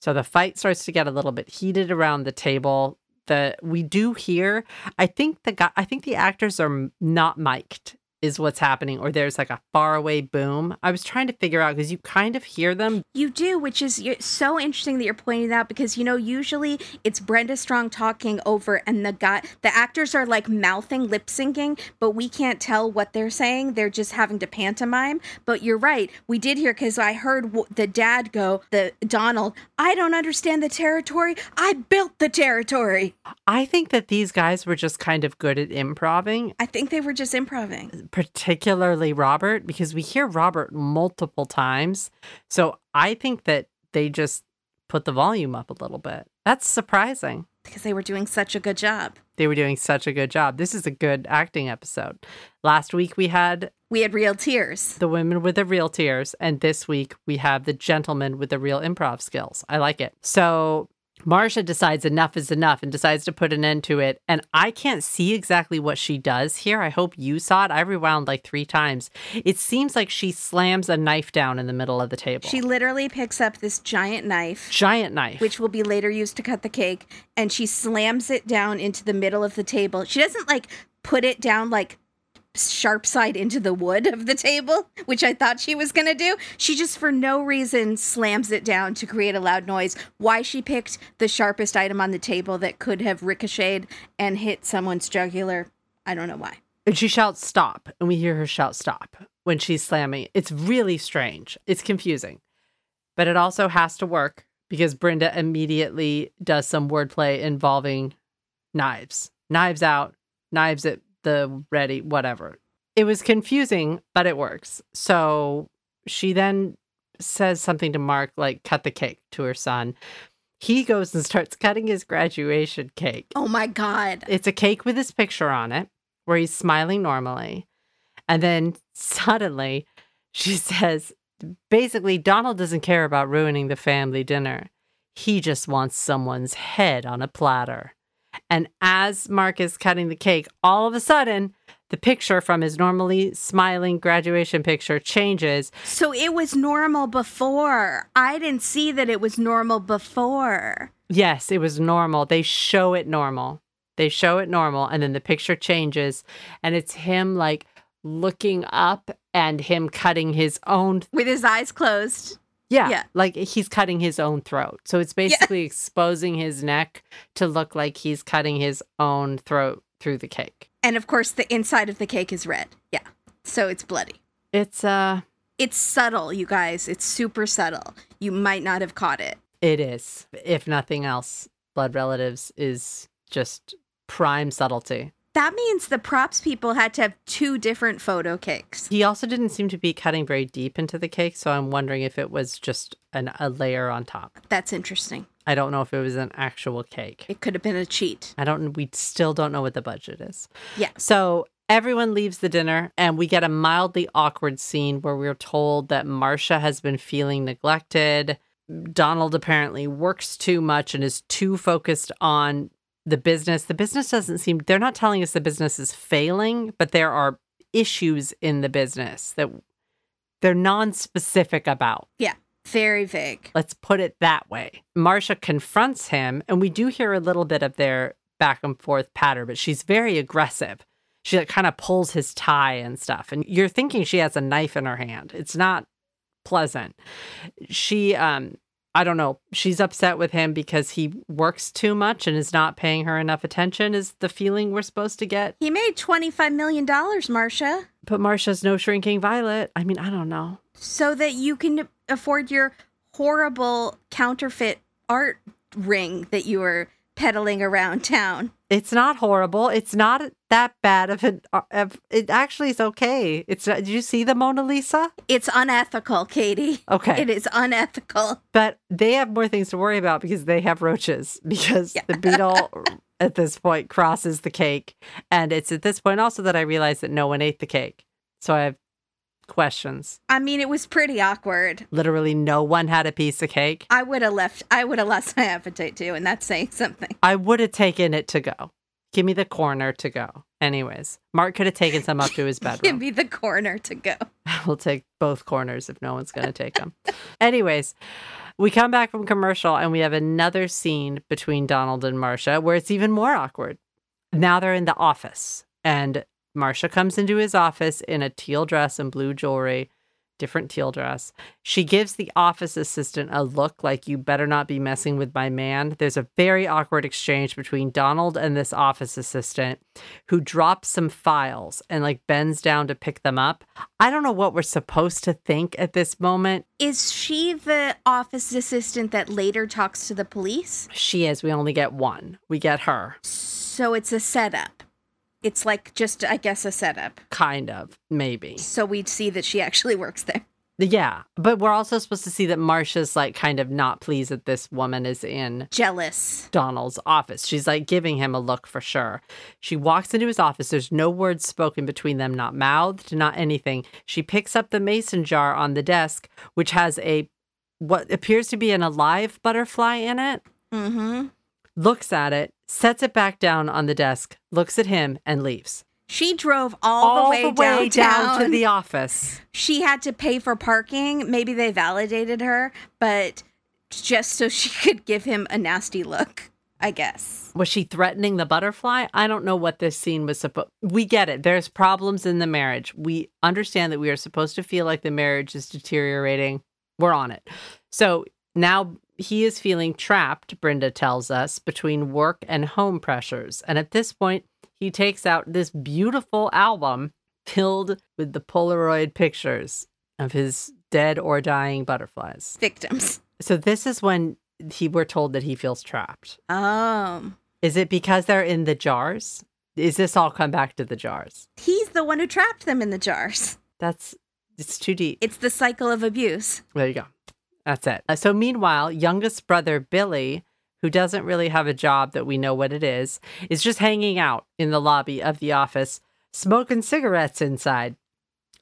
So the fight starts to get a little bit heated around the table. The we do hear, I think the guy, I think the actors are not mic'd, is what's happening, or there's like a faraway boom. I was trying to figure out because you kind of hear them. You do, which is so interesting that you're pointing that out because you know usually it's Brenda Strong talking over, and the guy, the actors are like mouthing, lip syncing, but we can't tell what they're saying. They're just having to pantomime. But you're right, we did hear because I heard w- the dad go, the Donald. I don't understand the territory. I built the territory. I think that these guys were just kind of good at improving, I think they were just improving. Particularly Robert, because we hear Robert multiple times. So I think that they just put the volume up a little bit. That's surprising. Because they were doing such a good job. They were doing such a good job. This is a good acting episode. Last week we had We had real tears. the women with the real tears, and this week we have the gentleman with the real improv skills. I like it. So Marcia decides enough is enough and decides to put an end to it. And I can't see exactly what she does here. I hope you saw it. I rewound like three times. It seems like she slams a knife down in the middle of the table. She literally picks up this giant knife. giant knife. which will be later used to cut the cake, and she slams it down into the middle of the table. She doesn't like put it down like sharp side into the wood of the table, which I thought she was gonna do. She just for no reason slams it down to create a loud noise. Why she picked the sharpest item on the table that could have ricocheted and hit someone's jugular, I don't know why. And she shouts stop, and we hear her shout stop when she's slamming. It's really strange. It's confusing. But it also has to work because Brenda immediately does some wordplay involving knives. Knives out, knives at the ready, whatever. It was confusing, but it works. So she then says something to Mark, like, cut the cake to her son. He goes and starts cutting his graduation cake. Oh my god. It's a cake with his picture on it where he's smiling normally. And then suddenly she says, basically, Donald doesn't care about ruining the family dinner. He just wants someone's head on a platter. And as Mark is cutting the cake, all of a sudden, the picture from his normally smiling graduation picture changes. So it was normal before. I didn't see that it was normal before. Yes, it was normal. They show it normal. They show it normal, and then the picture changes, and it's him like looking up and him cutting his own. With his eyes closed. Yeah, Yeah. like he's cutting his own throat. So it's basically exposing his neck to look like he's cutting his own throat through the cake. And of course, the inside of the cake is red. Yeah. So it's bloody. It's uh, It's subtle, you guys. It's super subtle. You might not have caught it. it is. If nothing else, blood relatives is just prime subtlety. That means the props people had to have two different photo cakes. He also didn't seem to be cutting very deep into the cake, so I'm wondering if it was just an, a layer on top. That's interesting. I don't know if it was an actual cake. It could have been a cheat. I don't. We still don't know what the budget is. Yeah. So everyone leaves the dinner, and we get a mildly awkward scene where we're told that Marcia has been feeling neglected. Donald apparently works too much and is too focused on the business. The business doesn't seem. They're not telling us the business is failing, but there are issues in the business that they're non-specific about. Yeah, very vague. Let's put it that way. Marcia confronts him, and we do hear a little bit of their back and forth patter, but she's very aggressive. She like kind of pulls his tie and stuff, and you're thinking she has a knife in her hand. It's not pleasant. She, um, I don't know. She's upset with him because he works too much and is not paying her enough attention. Is the feeling we're supposed to get? He made $25 million, Marcia. But Marcia's no shrinking violet. I mean, I don't know. So that you can afford your horrible counterfeit art ring that you were peddling around town. It's not horrible. It's not that bad of an. Of, it actually is okay. It's. Did you see the Mona Lisa? It's unethical, Katie. Okay. It is unethical. But they have more things to worry about because they have roaches. Because Yeah. the beetle at this point crosses the cake. And it's at this point also that I realize that no one ate the cake. So I have questions. I mean, it was pretty awkward. Literally, no one had a piece of cake. I would have left. I would have lost my appetite too, and that's saying something. I would have taken it to go. Give me the corner to go. Anyways, Mark could have taken some up to his bedroom. Give me the corner to go. we'll take both corners if no one's going to take them. Anyways, we come back from commercial and we have another scene between Donald and Marcia where it's even more awkward. Now they're in the office and Marcia comes into his office in a teal dress and blue jewelry, different teal dress. She gives the office assistant a look like you better not be messing with my man. There's a very awkward exchange between Donald and this office assistant who drops some files and like bends down to pick them up. I don't know what we're supposed to think at this moment. Is she the office assistant that later talks to the police? She is. We only get one. We get her, So it's a setup. It's like just, I guess, a setup. kind of, maybe. So we'd see that she actually works there. Yeah. But we're also supposed to see that Marcia's like kind of not pleased that this woman is in Jealous. Donald's office. She's like giving him a look for sure. She walks into his office. There's no words spoken between them, not mouthed, not anything. She picks up the mason jar on the desk, which has a what appears to be an alive butterfly in it. Mm-hmm. Looks at it, sets it back down on the desk, looks at him, and leaves. She drove all, the way, way down to the office. she had to pay for parking. Maybe they validated her, but just so she could give him a nasty look, I guess. Was she threatening the butterfly? I don't know what this scene was supposed. We get it. There's problems in the marriage. We understand that we are supposed to feel like the marriage is deteriorating. We're on it. So now he is feeling trapped, Brenda tells us, between work and home pressures. And at this point, he takes out this beautiful album filled with the Polaroid pictures of his dead or dying butterflies. Victims. So this is when he we're told that he feels trapped. Um, Is it because they're in the jars? Is this all come back to the jars? he's the one who trapped them in the jars. That's it's too deep. It's the cycle of abuse. There you go. That's it. Uh, So meanwhile, youngest brother Billy, who doesn't really have a job that we know what it is, is just hanging out in the lobby of the office, smoking cigarettes inside.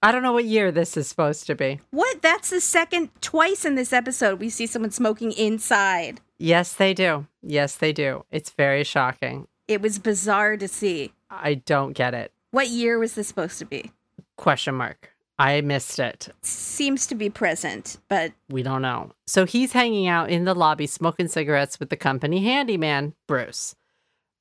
I don't know what year this is supposed to be. What? That's the second, twice in this episode, we see someone smoking inside. Yes, they do. Yes, they do. It's very shocking. It was bizarre to see. I don't get it. What year was this supposed to be? Question mark. I missed it. Seems to be present, but We don't know. So he's hanging out in the lobby smoking cigarettes with the company handyman, Bruce.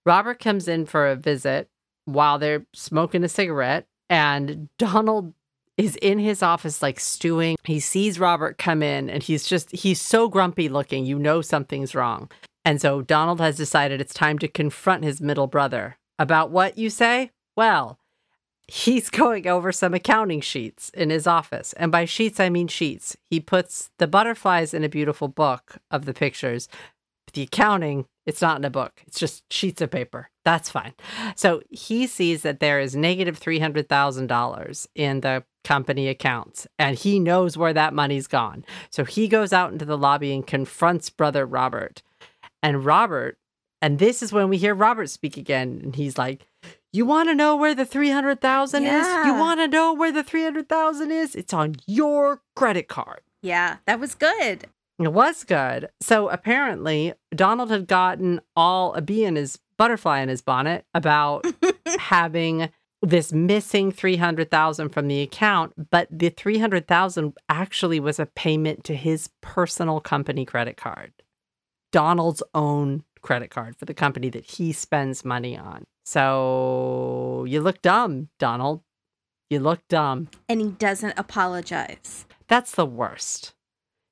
Robert comes in for a visit while they're smoking a cigarette, and Donald is in his office, like stewing. He sees Robert come in, and he's just, he's so grumpy looking. You know something's wrong. And so Donald has decided it's time to confront his middle brother. About what, you say? Well, he's going over some accounting sheets in his office. And by sheets, I mean sheets. He puts the butterflies in a beautiful book of the pictures. But the accounting, it's not in a book, it's just sheets of paper. That's fine. So he sees that there is negative $300,000 in the company accounts, and he knows where that money's gone. So he goes out into the lobby and confronts brother Robert. And Robert, and this is when we hear Robert speak again, and he's like, you want to know where the 300,000 is? You want to know where the 300,000 is? It's on your credit card. yeah, that was good. It was good. So apparently, Donald had gotten all a bee in his butterfly in his bonnet about having this missing 300,000 from the account, but the 300,000 actually was a payment to his personal company credit card. Donald's own credit card for the company that he spends money on. So you look dumb, Donald. You look dumb. And he doesn't apologize. That's the worst.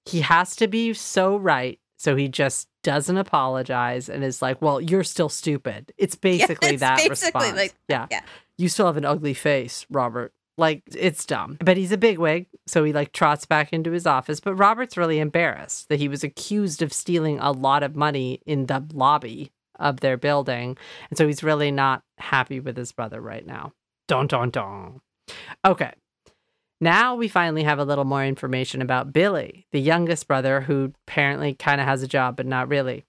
He has to be so right. So he just doesn't apologize and is like, well, you're still stupid. It's basically it's that basically response. like- yeah. yeah. You still have an ugly face, Robert. Like it's dumb. But he's a bigwig, so he like trots back into his office. But Robert's really embarrassed that he was accused of stealing a lot of money in the lobby of their building. And so he's really not happy with his brother right now. Don don don. Okay. Now we finally have a little more information about Billy, the youngest brother who apparently kind of has a job, but not really.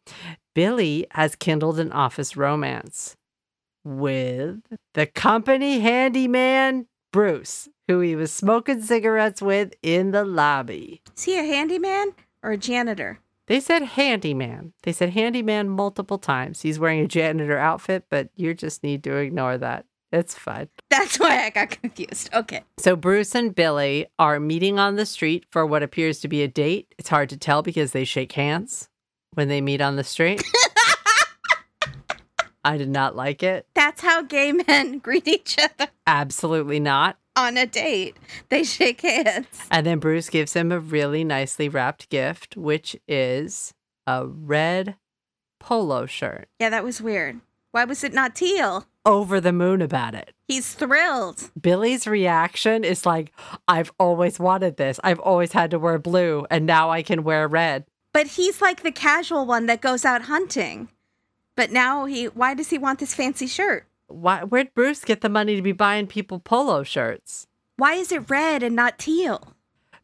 Billy has kindled an office romance with the company handyman Bruce, who he was smoking cigarettes with in the lobby. Is he a handyman or a janitor? They said handyman. They said handyman multiple times. He's wearing a janitor outfit, but you just need to ignore that. It's fine. That's why I got confused. Okay. So Bruce and Billy are meeting on the street for what appears to be a date. It's hard to tell because they shake hands when they meet on the street. I did not like it. That's how gay men greet each other Absolutely not. On a date. They shake hands. And then Bruce gives him a really nicely wrapped gift, which is a red polo shirt. Yeah, that was weird. Why was it not teal? Over the moon about it. He's thrilled. Billy's reaction is like, I've always wanted this. I've always had to wear blue, and now I can wear red. But he's like the casual one that goes out hunting. But now he, why does he want this fancy shirt? Why, where'd Bruce get the money to be buying people polo shirts? Why is it red and not teal?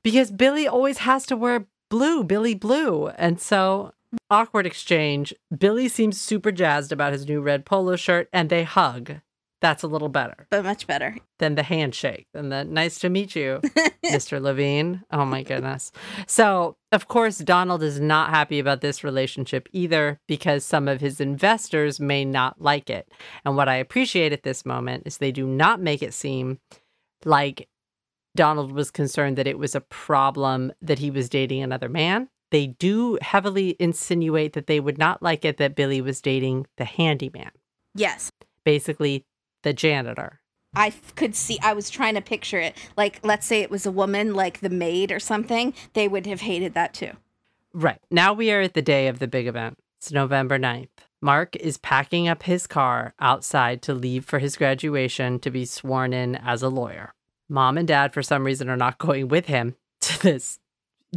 Because Billy always has to wear blue, Billy Blue. And so, awkward exchange. Billy seems super jazzed about his new red polo shirt, and they hug. That's a little better But much better. than the handshake and the nice to meet you, Mr. Levine. Oh my goodness. So, of course, Donald is not happy about this relationship either because some of his investors may not like it. And what I appreciate at this moment is they do not make it seem like Donald was concerned that it was a problem that he was dating another man. They do heavily insinuate that they would not like it that Billy was dating the handyman, Yes. basically the janitor. I f- could see, I was trying to picture it. Like, let's say it was a woman, like the maid or something. They would have hated that too. Right. Now we are at the day of the big event. It's November 9th. Mark is packing up his car outside to leave for his graduation to be sworn in as a lawyer. Mom and dad, for some reason, are not going with him to this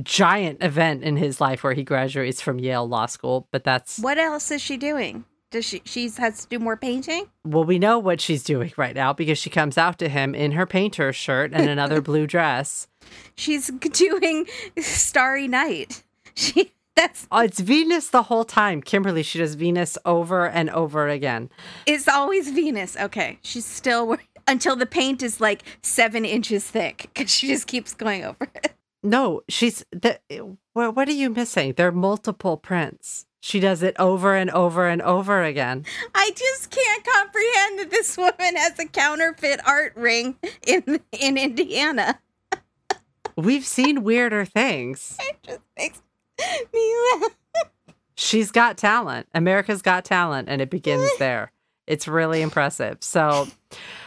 giant event in his life where he graduates from Yale Law School, but that's What else is she doing? Does she, she has to do more painting? well, we know what she's doing right now because she comes out to him in her painter shirt and another blue dress. She's doing Starry Night. She, that's, Oh, it's Venus the whole time. Kimberly, she does Venus over and over again. it's always Venus. Okay. She's still, until the paint is like seven inches thick because she just keeps going over it. No, she's the. What, what are you missing? There are multiple prints. She does it over and over and over again. I just can't comprehend that this woman has a counterfeit art ring in in Indiana. We've seen weirder things. It just makes me laugh. She's got talent. America's got talent, and it begins there. It's really impressive. So,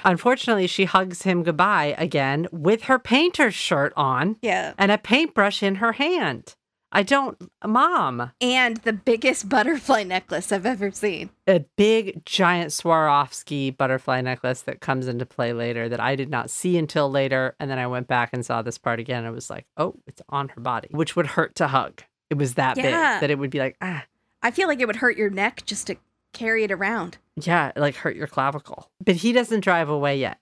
unfortunately, she hugs him goodbye again with her painter's shirt on Yeah. and a paintbrush in her hand. I don't, Mom, And the biggest butterfly necklace I've ever seen. a big, giant Swarovski butterfly necklace that comes into play later that I did not see until later. And then I went back and saw this part again. And I was like, oh, it's on her body, which would hurt to hug. It was that Yeah. big that it would be like, ah, I feel like it would hurt your neck just to carry it around. yeah, like hurt your clavicle. But he doesn't drive away yet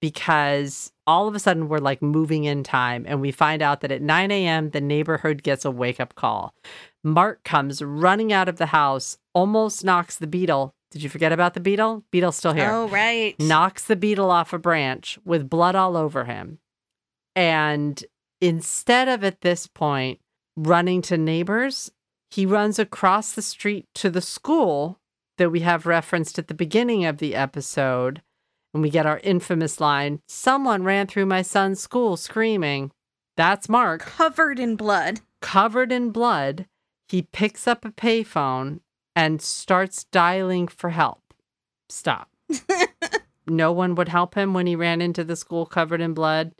because all of a sudden we're like moving in time and we find out that at 9 a.m. the neighborhood gets a wake up call. Mark comes running out of the house, almost knocks the beetle. Did you forget about the beetle? Beetle's still here. Oh, right. knocks the beetle off a branch with blood all over him. And instead of at this point running to neighbors, he runs across the street to the school that we have referenced at the beginning of the episode. And we get our infamous line Someone ran through my son's school screaming. That's Mark. Covered in blood. Covered in blood, he picks up a payphone and starts dialing for help. Stop. no one would help him when he ran into the school covered in blood.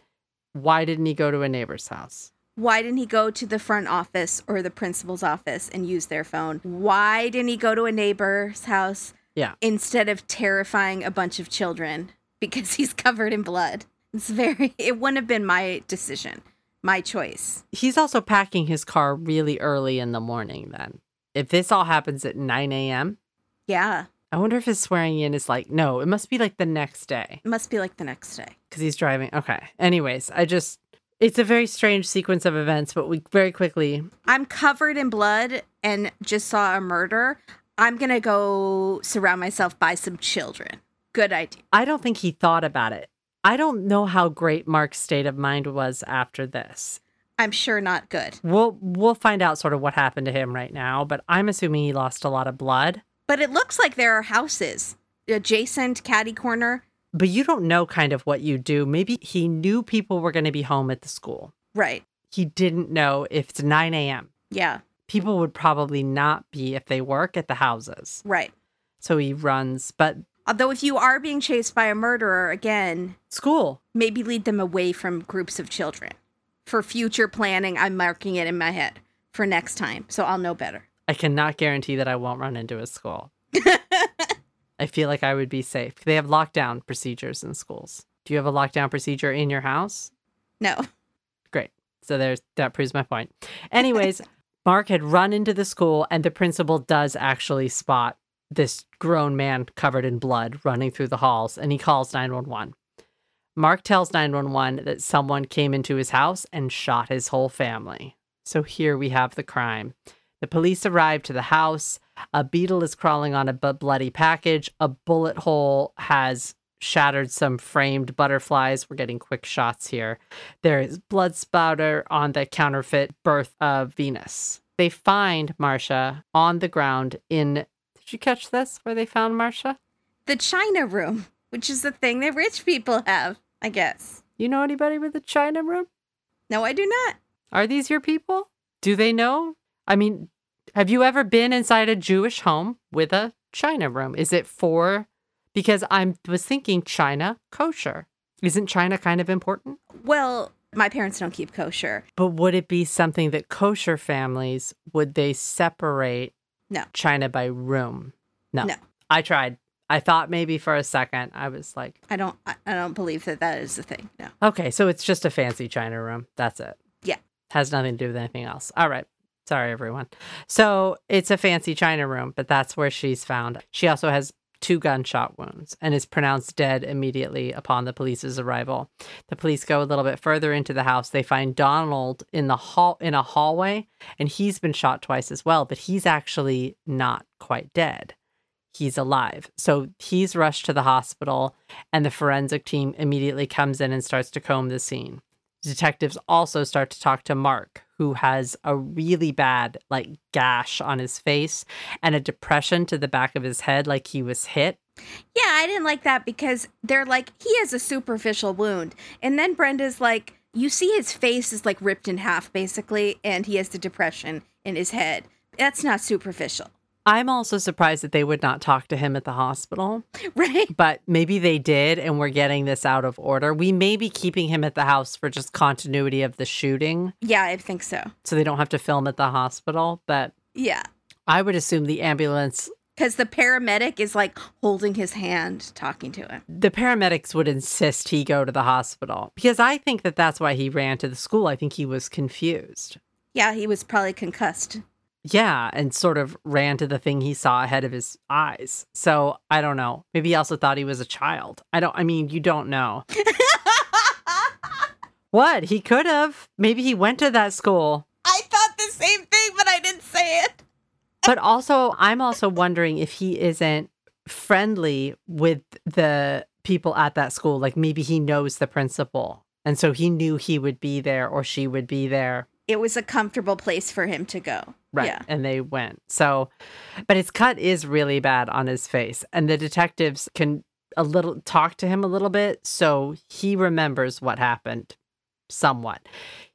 Why didn't he go to a neighbor's house? Why didn't he go to the front office or the principal's office and use their phone? Why didn't he go to a neighbor's house Yeah. instead of terrifying a bunch of children because he's covered in blood? It's very, it wouldn't have been my decision, my choice. He's also packing his car really early in the morning then. If this all happens at 9 a.m., Yeah. I wonder if his swearing in is like, no, it must be like the next day It must be like the next day. because he's driving. Okay. Anyways, I just, it's a very strange sequence of events, but we very quickly, I'm covered in blood and just saw a murder. I'm going to go surround myself by some children. Good idea. I don't think he thought about it. I don't know how great Mark's state of mind was after this. I'm sure not good. We'll we'll find out sort of what happened to him right now, but I'm assuming he lost a lot of blood. But it looks like there are houses adjacent, caddy corner. But you don't know kind of what you do. Maybe he knew people were going to be home at the school. Right. He didn't know if it's 9 a.m. Yeah. People would probably not be if they work at the houses. Right. So he runs, but Although, if you are being chased by a murderer, again, school. maybe lead them away from groups of children. For future planning, I'm marking it in my head for next time, so I'll know better. I cannot guarantee that I won't run into a school. I feel like I would be safe. They have lockdown procedures in schools. Do you have a lockdown procedure in your house? No. Great. So there's that proves my point. Anyways, Mark had run into the school and the principal does actually spot this grown man covered in blood running through the halls and he calls 911. Mark tells 911 that someone came into his house and shot his whole family. So here we have the crime. The police arrive to the house. A beetle is crawling on a bloody package. A bullet hole has shattered some framed butterflies. We're getting quick shots here. There is blood spatter on the counterfeit birth of Venus. They find Marcia on the ground in. Did you catch this? Where they found Marcia? The China room, which is the thing that rich people have, I guess. You know anybody with a China room? No, I do not. Are these your people? Do they know? I mean, have you ever been inside a Jewish home with a China room? Is it for because I was thinking China kosher. Isn't China kind of important? Well, my parents don't keep kosher. But would it be something that kosher families would they separate No. China by room? No. No. I tried. I thought maybe for a second I was like, I don't. I I don't believe that that is the thing. No. okay, so it's just a fancy China room. That's it. Yeah. Has nothing to do with anything else. All right. Sorry, everyone. So it's a fancy China room, but that's where she's found. She also has two gunshot wounds and is pronounced dead immediately upon the police's arrival. The police go a little bit further into the house. They find Donald in the hall in a hallway, and he's been shot twice as well, but he's actually not quite dead. He's alive. So he's rushed to the hospital, and the forensic team immediately comes in and starts to comb the scene. Detectives also start to talk to Mark, who has a really bad, like, gash on his face and a depression to the back of his head, like he was hit. Yeah, I didn't like that because they're like he has a superficial wound, and then Brenda's like, you see his face is like ripped in half basically, and he has the depression in his head. That's not superficial, I'm also surprised that they would not talk to him at the hospital, right? but maybe they did, and we're getting this out of order. We may be keeping him at the house for just continuity of the shooting, Yeah, I think so. so they don't have to film at the hospital, but Yeah, I would assume the ambulance because the paramedic is like holding his hand, talking to him. the paramedics would insist he go to the hospital because I think that that's why he ran to the school. I think he was confused. Yeah, he was probably concussed. Yeah, and sort of ran to the thing he saw ahead of his eyes. So I don't know. Maybe he also thought he was a child. I don't, I mean, you don't know. what? He could have. Maybe he went to that school. I thought the same thing, but I didn't say it. But also, I'm also wondering if he isn't friendly with the people at that school. Like maybe he knows the principal. And so he knew he would be there or she would be there. It was a comfortable place for him to go. Right. Yeah. And they went. So, but his cut is really bad on his face. And the detectives can a little talk to him a little bit. So he remembers what happened somewhat.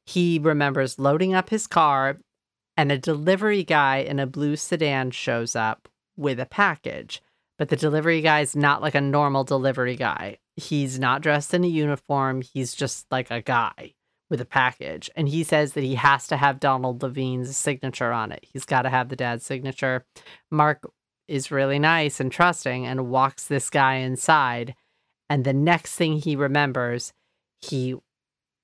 He remembers loading up his car and a delivery guy in a blue sedan shows up with a package. But the delivery guy is not like a normal delivery guy. He's not dressed in a uniform. He's just like a guy with a package. And he says that he has to have Donald Levine's signature on it. He's got to have the dad's signature. Mark is really nice and trusting and walks this guy inside. And the next thing he remembers he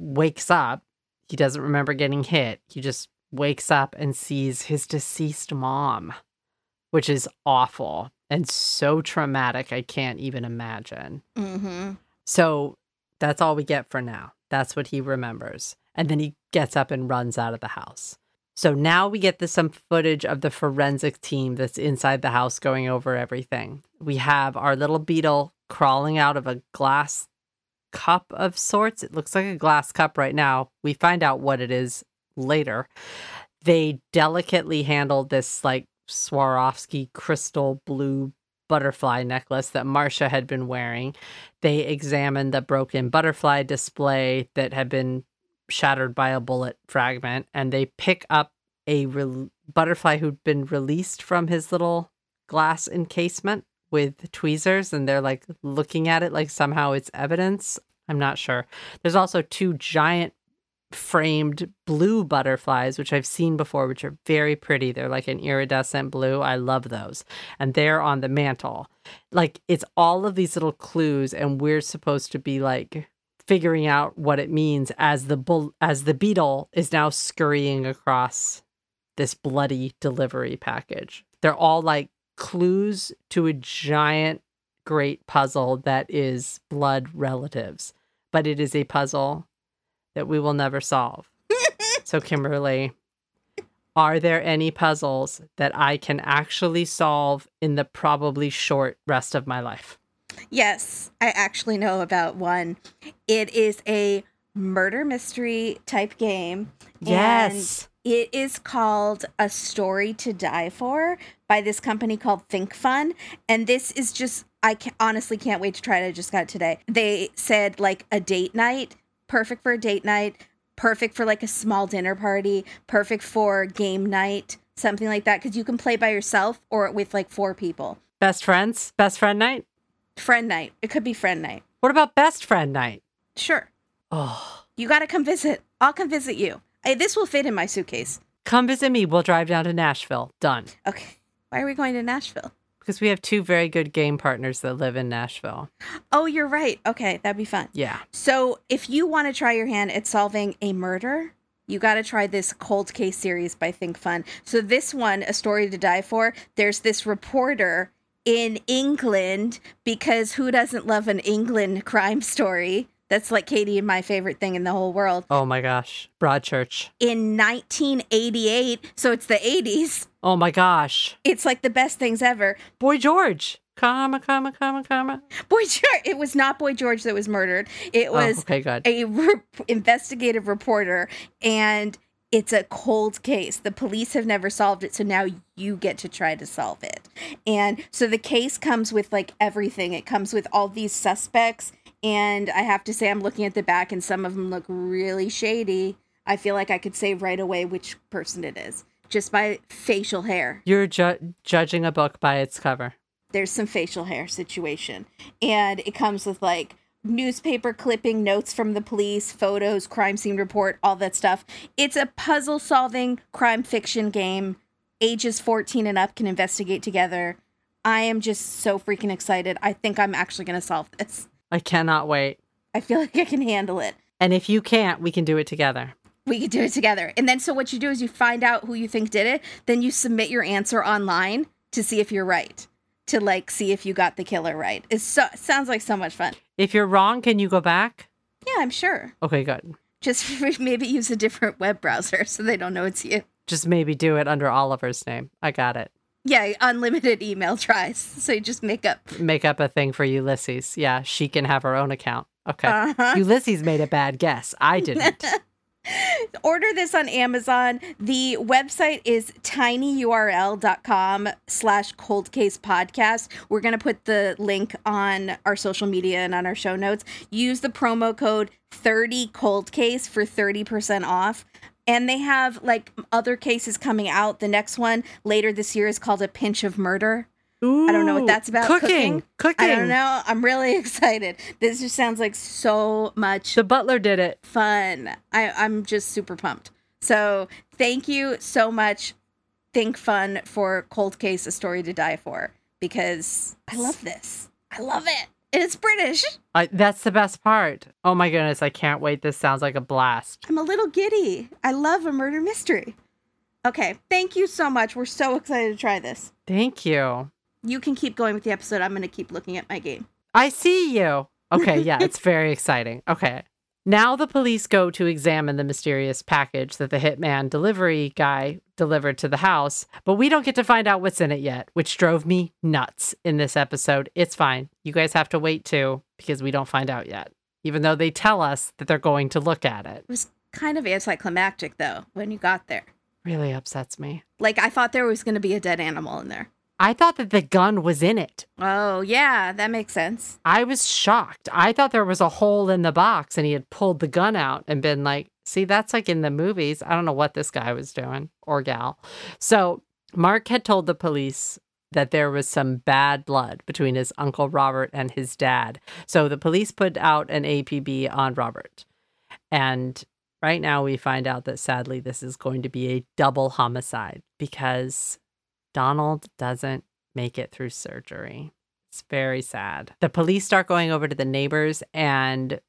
wakes up. He doesn't remember getting hit. He just wakes up and sees his deceased mom, which is awful and so traumatic. I can't even imagine. Mm-hmm. So that's all we get for now. That's what he remembers. And then he gets up and runs out of the house. So now we get the, some footage of the forensic team that's inside the house going over everything. We have our little beetle crawling out of a glass cup of sorts. It looks like a glass cup right now. We find out what it is later. They delicately handled this like Swarovski crystal blue butterfly necklace that Marcia had been wearing. They examined the broken butterfly display that had been shattered by a bullet fragment, and they pick up a re- butterfly who'd been released from his little glass encasement with tweezers, and they're like looking at it like somehow it's evidence. I'm not sure. There's also two giant framed blue butterflies, which I've seen before, which are very pretty. They're like an iridescent blue. I love those. And they're on the mantle. Like it's all of these little clues, and we're supposed to be like figuring out what it means as the bull as the beetle is now scurrying across this bloody delivery package. They're all like clues to a giant great puzzle that is blood relatives. But it is a puzzle that we will never solve. so, Kimberly, are there any puzzles that I can actually solve in the probably short rest of my life? Yes, I actually know about one. It is a murder mystery type game. Yes. It is called A Story to Die For by this company called ThinkFun. And this is just, I can, honestly can't wait to try it. I just got it today. They said like a date night, perfect for a date night, perfect for like a small dinner party, perfect for game night, something like that. Because you can play by yourself or with like four people. Best friends? Best friend night? Friend night. It could be friend night. What about best friend night? Sure. Oh, You got to come visit. I'll come visit you. Hey, this will fit in my suitcase. come visit me. We'll drive down to Nashville. Done. Okay. Why are we going to Nashville? Because we have two very good game partners that live in Nashville. Oh, you're right. Okay, that'd be fun. Yeah. So, if you want to try your hand at solving a murder, you got to try this cold case series by ThinkFun. So, this one, A Story to Die For, there's this reporter in England because who doesn't love an England crime story? That's like Katie and my favorite thing in the whole world. Oh my gosh. Broadchurch. In 1988, so it's the 80s. Oh my gosh. It's like the best things ever. Boy George. Comma, comma, comma, comma. Boy George, it was not Boy George that was murdered. It Oh, was okay, good. a re- investigative reporter and it's a cold case. The police have never solved it, so now you get to try to solve it. And so the case comes with like everything. It comes with all these suspects and I have to say I'm looking at the back and some of them look really shady. I feel like I could say right away which person it is just by facial hair. You're ju- judging a book by its cover. there's some facial hair situation and it comes with like newspaper clipping notes from the police photos crime scene report all that stuff it's a puzzle solving crime fiction game ages 14 and up can investigate together i am just so freaking excited i think i'm actually going to solve this I cannot wait. i feel like i can handle it And if you can't, we can do it together. we can do it together and then so what you do is you find out who you think did it then you submit your answer online to see if you're right to like see if you got the killer right it so, sounds like so much fun If you're wrong, can you go back? Yeah, I'm sure. Okay, good. Just maybe use a different web browser so they don't know it's you. Just maybe do it under Oliver's name. I got it. Yeah, unlimited email tries. So you just make up. Make up a thing for Ulysses. Yeah, she can have her own account. Okay. Uh-huh. Ulysses made a bad guess. I didn't. Order this on Amazon. The website is tinyurl.com slash cold case podcast. We're going to put the link on our social media and on our show notes. Use the promo code 30 cold case for 30% off. And they have like other cases coming out. The next one later this year is called A Pinch of Murder. I don't know what that's about. Cooking. Cooking. I don't know. I'm really excited. This just sounds like so much The butler did it. fun. I, I'm just super pumped. So thank you so much, ThinkFun, for Cold Case, A Story to Die For, because I love this. I love it. And it's British. I, that's the best part. Oh my goodness, I can't wait. This sounds like a blast. I'm a little giddy. I love a murder mystery. Okay, thank you so much. We're so excited to try this. Thank you. You can keep going with the episode. I'm going to keep looking at my game. I see you. Okay, yeah, it's very exciting. Okay. Now the police go to examine the mysterious package that the hitman delivery guy delivered to the house, but we don't get to find out what's in it yet, which drove me nuts in this episode. It's fine. You guys have to wait too because we don't find out yet, even though they tell us that they're going to look at it. It was kind of anticlimactic, though, when you got there. Really upsets me. Like, I thought there was going to be a dead animal in there. I thought that the gun was in it. Oh, yeah, that makes sense. I was shocked. I thought there was a hole in the box and he had pulled the gun out and been like, see, that's like in the movies. I don't know what this guy was doing or gal. So Mark had told the police that there was some bad blood between his uncle Robert and his dad. So the police put out an APB on Robert. And right now we find out that sadly this is going to be a double homicide because Donald doesn't make it through surgery. It's very sad. The police start going over to the neighbors and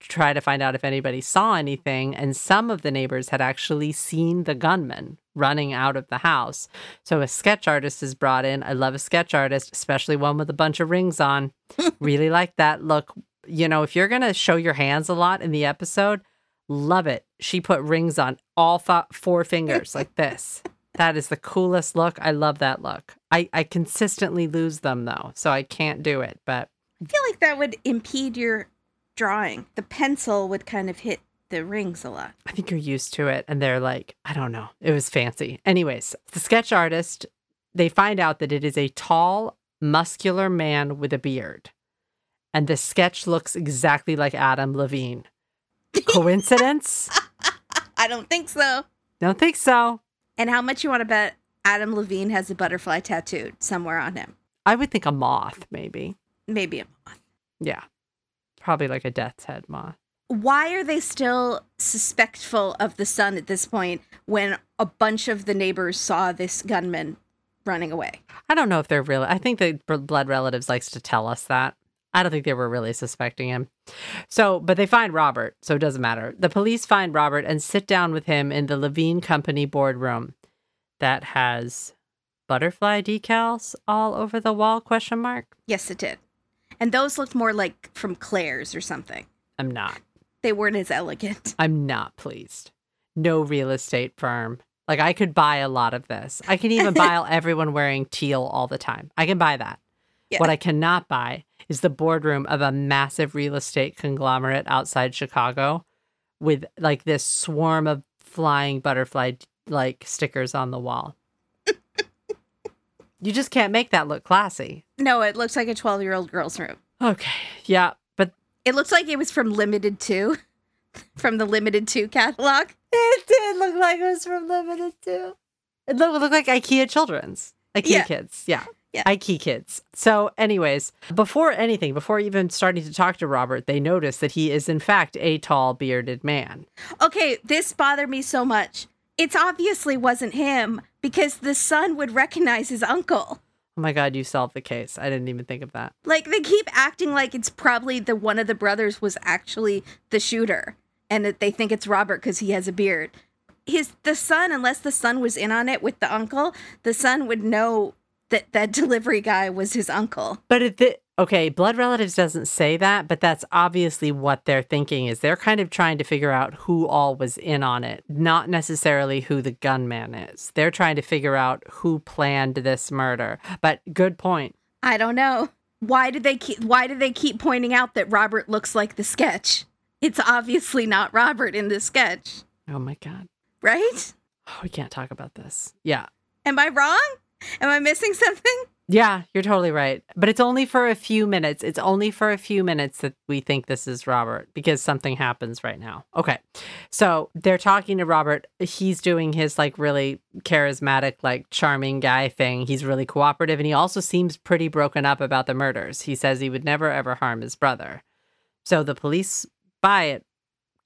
try to find out if anybody saw anything. And some of the neighbors had actually seen the gunman running out of the house. So a sketch artist is brought in. I love a sketch artist, especially one with a bunch of rings on. really like that look. You know, if you're going to show your hands a lot in the episode, love it. She put rings on all four fingers like this. That is the coolest look. I love that look. I, I consistently lose them though, so I can't do it. But I feel like that would impede your drawing. The pencil would kind of hit the rings a lot. I think you're used to it. And they're like, I don't know. It was fancy. Anyways, the sketch artist, they find out that it is a tall, muscular man with a beard. And the sketch looks exactly like Adam Levine. Coincidence? I don't think so. Don't think so. And how much you want to bet Adam Levine has a butterfly tattooed somewhere on him? I would think a moth, maybe. Maybe a moth. Yeah. Probably like a death's head moth. Why are they still suspectful of the son at this point when a bunch of the neighbors saw this gunman running away? I don't know if they're really. I think the blood relatives likes to tell us that. I don't think they were really suspecting him. So, but they find Robert, so it doesn't matter. The police find Robert and sit down with him in the Levine Company boardroom that has butterfly decals all over the wall question mark. Yes, it did. And those looked more like from Claire's or something. I'm not. They weren't as elegant. I'm not pleased. No real estate firm. Like I could buy a lot of this. I can even buy everyone wearing teal all the time. I can buy that. Yeah. What I cannot buy is the boardroom of a massive real estate conglomerate outside Chicago with like this swarm of flying butterfly like stickers on the wall. you just can't make that look classy. No, it looks like a 12 year old girl's room. Okay. Yeah. But it looks like it was from Limited Too, from the Limited Too catalog. It did look like it was from Limited Too. It looked, looked like IKEA Children's. IKEA yeah. kids. Yeah. Yeah. Kids. So, anyways, before anything, before even starting to talk to Robert, they notice that he is, in fact, a tall, bearded man. Okay, this bothered me so much. It's obviously wasn't him because the son would recognize his uncle. Oh my god, you solved the case. I didn't even think of that. Like they keep acting like it's probably the one of the brothers was actually the shooter and that they think it's Robert cuz he has a beard. His the son unless the son was in on it with the uncle, the son would know that that delivery guy was his uncle. But it, the, okay, blood relatives doesn't say that, but that's obviously what they're thinking is they're kind of trying to figure out who all was in on it, not necessarily who the gunman is. They're trying to figure out who planned this murder. But good point. I don't know. Why did they keep why did they keep pointing out that Robert looks like the sketch? It's obviously not Robert in the sketch. Oh my god. Right? Oh, we can't talk about this. Yeah. Am I wrong? Am I missing something? Yeah, you're totally right. But it's only for a few minutes. It's only for a few minutes that we think this is Robert because something happens right now. Okay. So they're talking to Robert. He's doing his like really charismatic, like charming guy thing. He's really cooperative and he also seems pretty broken up about the murders. He says he would never ever harm his brother. So the police buy it,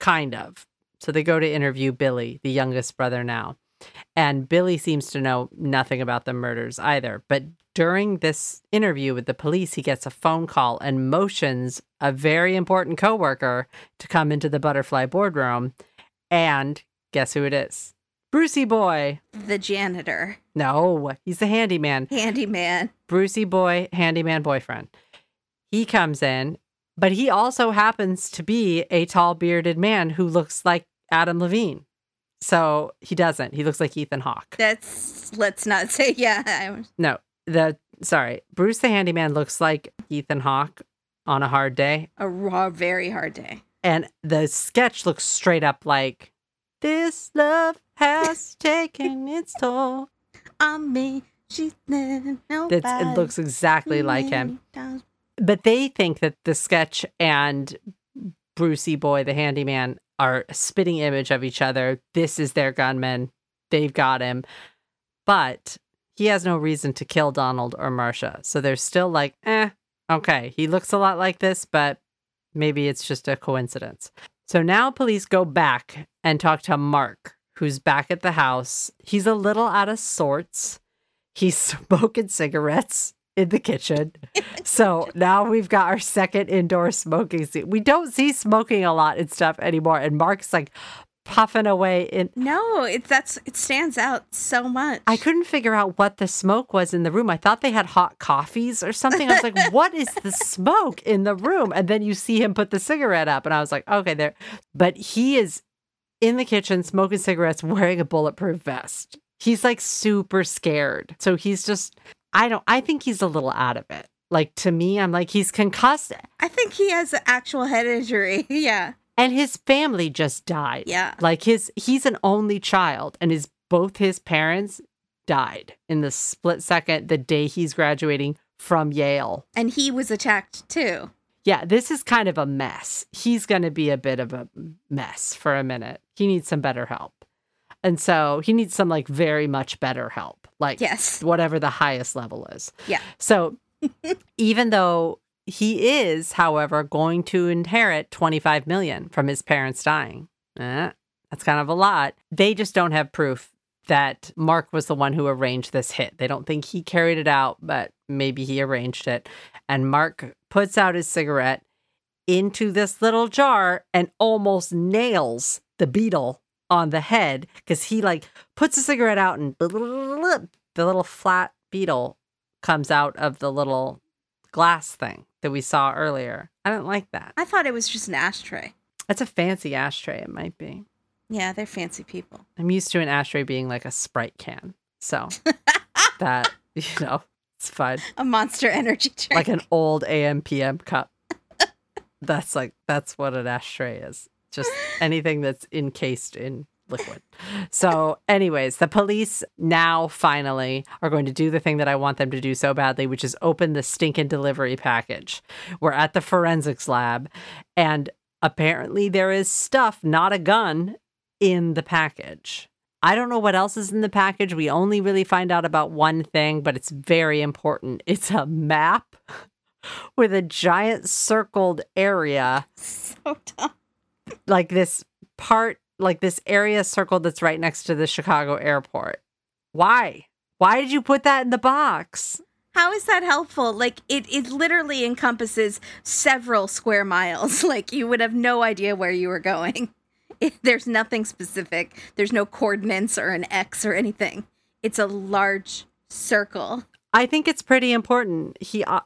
kind of. So they go to interview Billy, the youngest brother now. And Billy seems to know nothing about the murders either. But during this interview with the police, he gets a phone call and motions a very important coworker to come into the butterfly boardroom. And guess who it is? Brucey Boy. The janitor, No, he's the handyman. handyman. Brucey Boy, handyman boyfriend. He comes in, but he also happens to be a tall bearded man who looks like Adam Levine. So he doesn't. He looks like Ethan Hawke. That's let's not say yeah. I'm- No, the sorry, Bruce the handyman looks like Ethan Hawke on a hard day, A raw, very hard day. and the sketch looks straight up like this love has taken its toll. On me, she's living It's, it looks exactly like him. But they think that the sketch and Brucey Boy the handyman are a spitting image of each other. This is their gunman. They've got him. But he has no reason to kill Donald or Marcia. So they're still like, eh, okay, he looks a lot like this, but maybe it's just a coincidence. So now police go back and talk to Mark, who's back at the house. He's a little out of sorts. He's smoking cigarettes in the kitchen. So now we've got our second indoor smoking scene. We don't see smoking a lot and stuff anymore. And Mark's like puffing away in No, it that's it stands out so much. I couldn't figure out what the smoke was in the room. I thought they had hot coffees or something. I was like, what is the smoke in the room? And then you see him put the cigarette up, and I was like, okay, there. But he is in the kitchen smoking cigarettes wearing a bulletproof vest. He's like super scared. So he's just, I don't, I think he's a little out of it. Like to me, I'm like, he's concussed I think he has an actual head injury. yeah. and his family just died. Yeah. Like his he's an only child and his both his parents died in the split second the day he's graduating from Yale. And he was attacked too. Yeah, this is kind of a mess. He's going to be a bit of a mess for a minute. He needs some better help. And so he needs some like very much better help. Like Yes. whatever the highest level is. Yeah. So even though he is, however, going to inherit 25 million from his parents dying, eh, that's kind of a lot. They just don't have proof that Mark was the one who arranged this hit. They don't think he carried it out, but maybe he arranged it. And Mark puts out his cigarette into this little jar and almost nails the beetle on the head because he like puts a cigarette out and the little flat beetle comes out of the little glass thing that we saw earlier. I don't like that. I thought it was just an ashtray. It's a fancy ashtray, it might be. Yeah, they're fancy people. I'm used to an ashtray being like a Sprite can. So that, you know, it's fine. A monster energy drink. Like an old AM PM cup. That's like, that's what an ashtray is. Just anything that's encased in liquid. So, anyways, the police now finally are going to do the thing that I want them to do so badly, which is open the stinking delivery package. We're at the forensics lab, and apparently there is stuff, not a gun, in the package. I don't know what else is in the package. We only really find out about one thing, but it's very important. It's a map with a giant circled area so dumb. Like this part, like this area circled that's right next to the Chicago airport. Why? Why did you put that in the box? How is that helpful? Like it, it literally encompasses several square miles. Like you would have no idea where you were going. It, there's nothing specific. There's no coordinates or an X or anything. It's a large circle. I think it's pretty important. He, uh,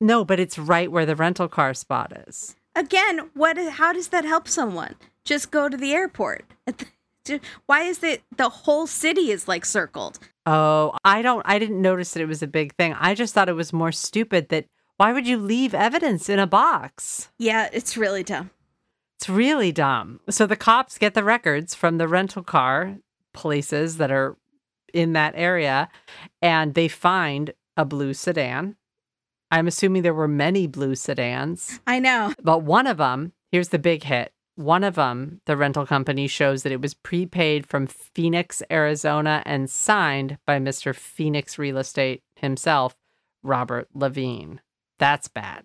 no, but it's right where the rental car spot is. Again, what? How does that help someone? Just go to the airport. Why is it the whole city is like circled? Oh, I don't, I didn't notice that it was a big thing. I just thought it was more stupid that why would you leave evidence in a box? Yeah, it's really dumb. It's really dumb. So the cops get the records from the rental car places that are in that area and they find a blue sedan. I'm assuming there were many blue sedans, I know. but one of them, here's the big hit. One of them, the rental company shows that it was prepaid from Phoenix, Arizona, and signed by Mr. Phoenix Real Estate himself, Robert Levine. That's bad.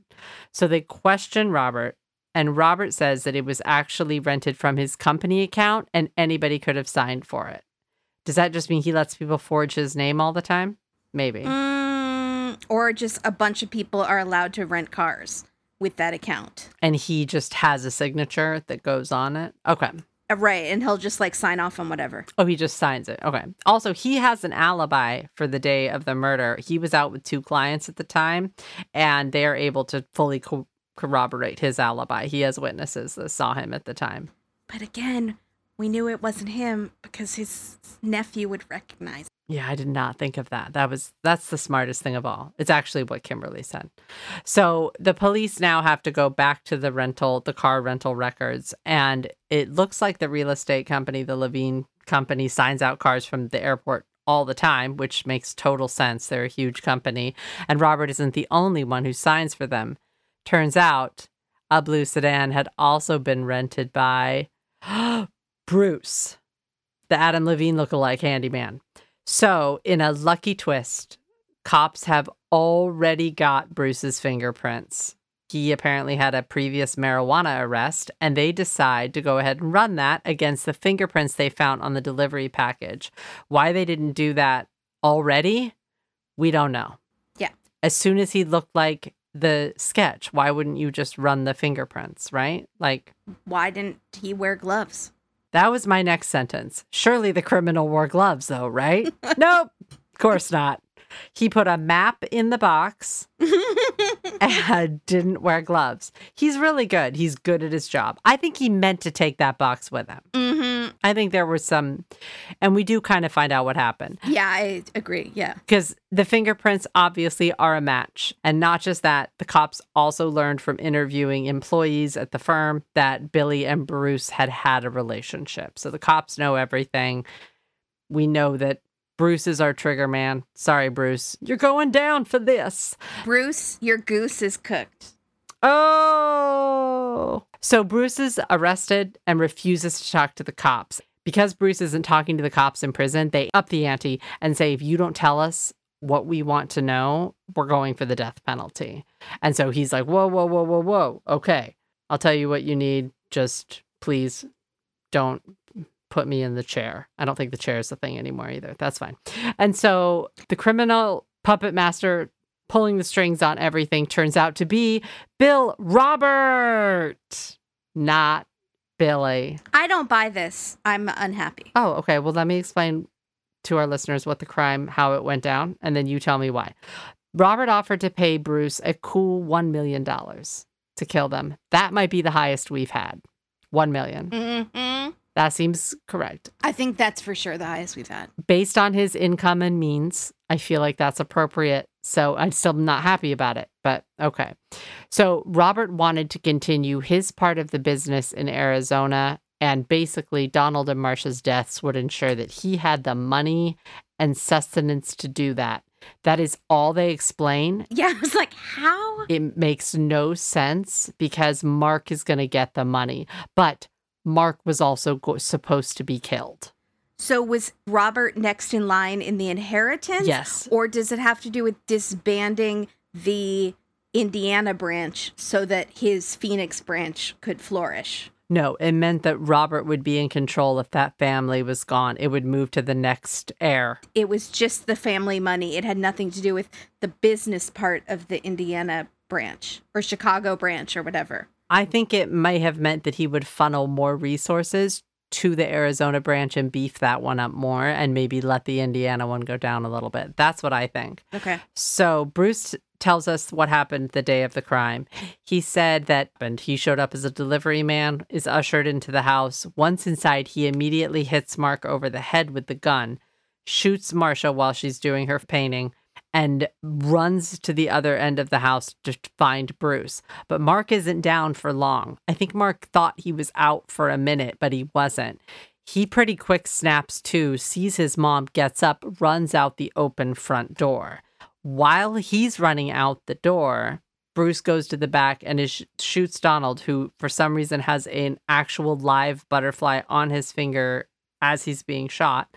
So they question Robert, and Robert says that it was actually rented from his company account and anybody could have signed for it. Does that just mean he lets people forge his name all the time? Maybe. Mm, Or just a bunch of people are allowed to rent cars with that account. And he just has a signature that goes on it. Okay. Uh, Right, and he'll just like sign off on whatever. Oh, he just signs it. Okay. Also, he has an alibi for the day of the murder. He was out with two clients at the time, and they are able to fully co- corroborate his alibi. He has witnesses that saw him at the time. But again, we knew it wasn't him because his nephew would recognize. Yeah, I did not think of that. That was that's the smartest thing of all. It's actually what Kimberly said. So the police now have to go back to the rental, the car rental records, and it looks like the real estate company, the Levine company, signs out cars from the airport all the time, which makes total sense. They're a huge company, and Robert isn't the only one who signs for them. Turns out, a blue sedan had also been rented by Bruce, the Adam Levine lookalike handyman. So, in a lucky twist, cops have already got Bruce's fingerprints. He apparently had a previous marijuana arrest, and they decide to go ahead and run that against the fingerprints they found on the delivery package. Why they didn't do that already, we don't know. Yeah. As soon as he looked like the sketch, why wouldn't you just run the fingerprints, right? Like, Why didn't he wear gloves? That was my next sentence. Surely the criminal wore gloves, though, right? nope, of course not. He put a map in the box and didn't wear gloves. He's really good. He's good at his job. I think he meant to take that box with him. Mm-hmm. I think there were some, and we do kind of find out what happened Yeah, I agree. Yeah. because the fingerprints obviously are a match. And not just that, the cops also learned from interviewing employees at the firm that Billy and Bruce had had a relationship. So the cops know everything. We know that Bruce is our trigger man. Sorry, Bruce. You're going down for this. Bruce, your goose is cooked. Oh. So Bruce is arrested and refuses to talk to the cops. Because Bruce isn't talking to the cops in prison, they up the ante and say, if you don't tell us what we want to know, we're going for the death penalty. And so he's like, whoa, whoa, whoa, whoa, whoa. Okay. I'll tell you what you need. Just please don't put me in the chair. I don't think the chair is the thing anymore either. That's fine. And so the criminal puppet master pulling the strings on everything turns out to be Bill Robert, not Billy. I don't buy this. I'm unhappy. Oh, okay. Well, let me explain to our listeners what the crime, how it went down, and then you tell me why. Robert offered to pay Bruce a cool $1 million to kill them. That might be the highest we've had. 1 million. hmm That seems correct. I think that's for sure the highest we've had. Based on his income and means, I feel like that's appropriate. So I'm still not happy about it, but okay. So Robert wanted to continue his part of the business in Arizona. And basically, Donald and Marcia's deaths would ensure that he had the money and sustenance to do that. That is all they explain. Yeah, I was like, how? It makes no sense because Mark is going to get the money. But Mark was also go- supposed to be killed. So was Robert next in line in the inheritance? Yes. Or does it have to do with disbanding the Indiana branch so that his Phoenix branch could flourish? No, it meant that Robert would be in control if that family was gone. It would move to the next heir. It was just the family money. It had nothing to do with the business part of the Indiana branch or Chicago branch or whatever. I think it might have meant that he would funnel more resources to the Arizona branch and beef that one up more and maybe let the Indiana one go down a little bit. That's what I think. Okay. So Bruce tells us what happened the day of the crime. He said that and he showed up as a delivery man, is ushered into the house. Once inside, he immediately hits Mark over the head with the gun, shoots Marcia while she's doing her painting, and runs to the other end of the house to find Bruce. But Mark isn't down for long. I think Mark thought he was out for a minute, but he wasn't. He pretty quick snaps to, sees his mom, gets up, runs out the open front door. While he's running out the door, Bruce goes to the back and is, shoots Donald, who for some reason has an actual live butterfly on his finger as he's being shot.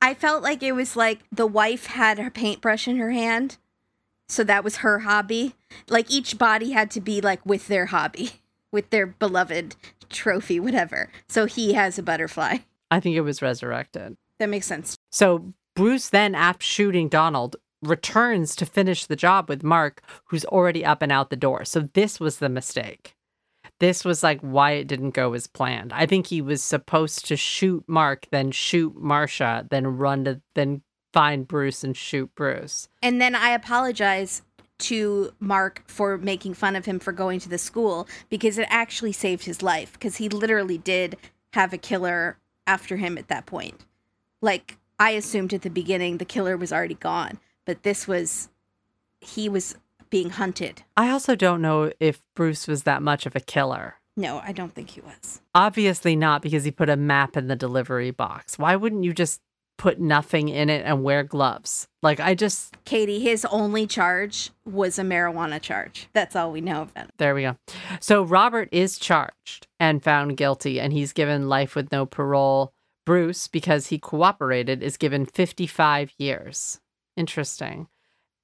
I felt like it was like the wife had her paintbrush in her hand. So that was her hobby. Like each body had to be like with their hobby, with their beloved trophy, whatever. So he has a butterfly. I think it was resurrected. That makes sense. So Bruce then, after shooting Donald, returns to finish the job with Mark, who's already up and out the door. So this was the mistake. This was like why it didn't go as planned. I think he was supposed to shoot Mark, then shoot Marcia, then run to then find Bruce and shoot Bruce. And then I apologize to Mark for making fun of him for going to the school because it actually saved his life because he literally did have a killer after him at that point. Like I assumed at the beginning the killer was already gone, but this was he was being hunted. I also don't know if Bruce was that much of a killer. No, I don't think he was. Obviously not because he put a map in the delivery box. Why wouldn't you just put nothing in it and wear gloves? Like I just Katie, his only charge was a marijuana charge. That's all we know about it. There we go. So Robert is charged and found guilty and he's given life with no parole. Bruce, because he cooperated, is given 55 years. Interesting.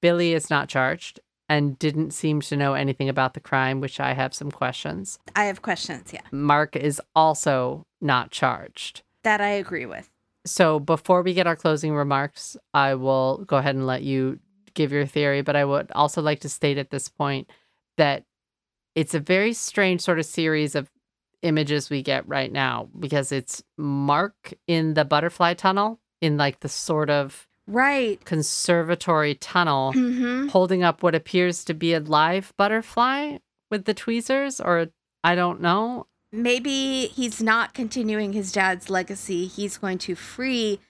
Billy is not charged and didn't seem to know anything about the crime, which I have some questions. I have questions, yeah. Mark is also not charged. That I agree with. So before we get our closing remarks, I will go ahead and let you give your theory, but I would also like to state at this point that it's a very strange sort of series of images we get right now because it's Mark in the butterfly tunnel in like the sort of Right. conservatory tunnel hmm holding up what appears to be a live butterfly with the tweezers or I don't know. Maybe he's not continuing his dad's legacy. He's going to free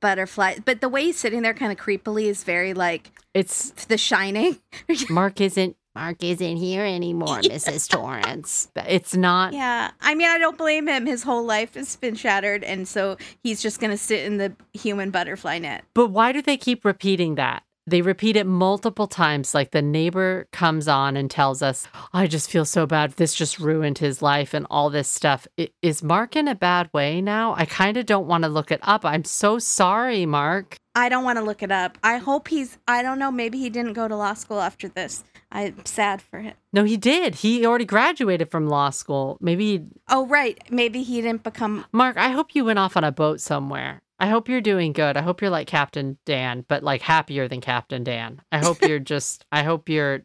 Butterfly. But the way he's sitting there kind of creepily is very like It's The Shining. Mark isn't Mark isn't here anymore, Mrs. Torrance. It's not yeah. I mean, I don't blame him. His whole life has been shattered. And so he's just going to sit in the human butterfly net. But why do they keep repeating that? They repeat it multiple times. Like the neighbor comes on and tells us, I just feel so bad. This just ruined his life and all this stuff. Is Mark in a bad way now? I kind of don't want to look it up. I'm so sorry, Mark. I don't want to look it up. I hope he's, I don't know, maybe he didn't go to law school after this. I'm sad for him. No, he did. He already graduated from law school. Maybe, He... Oh, right. Maybe he didn't become. Mark, I hope you went off on a boat somewhere. I hope you're doing good. I hope you're like Captain Dan, but like happier than Captain Dan. I hope you're just, I hope you're,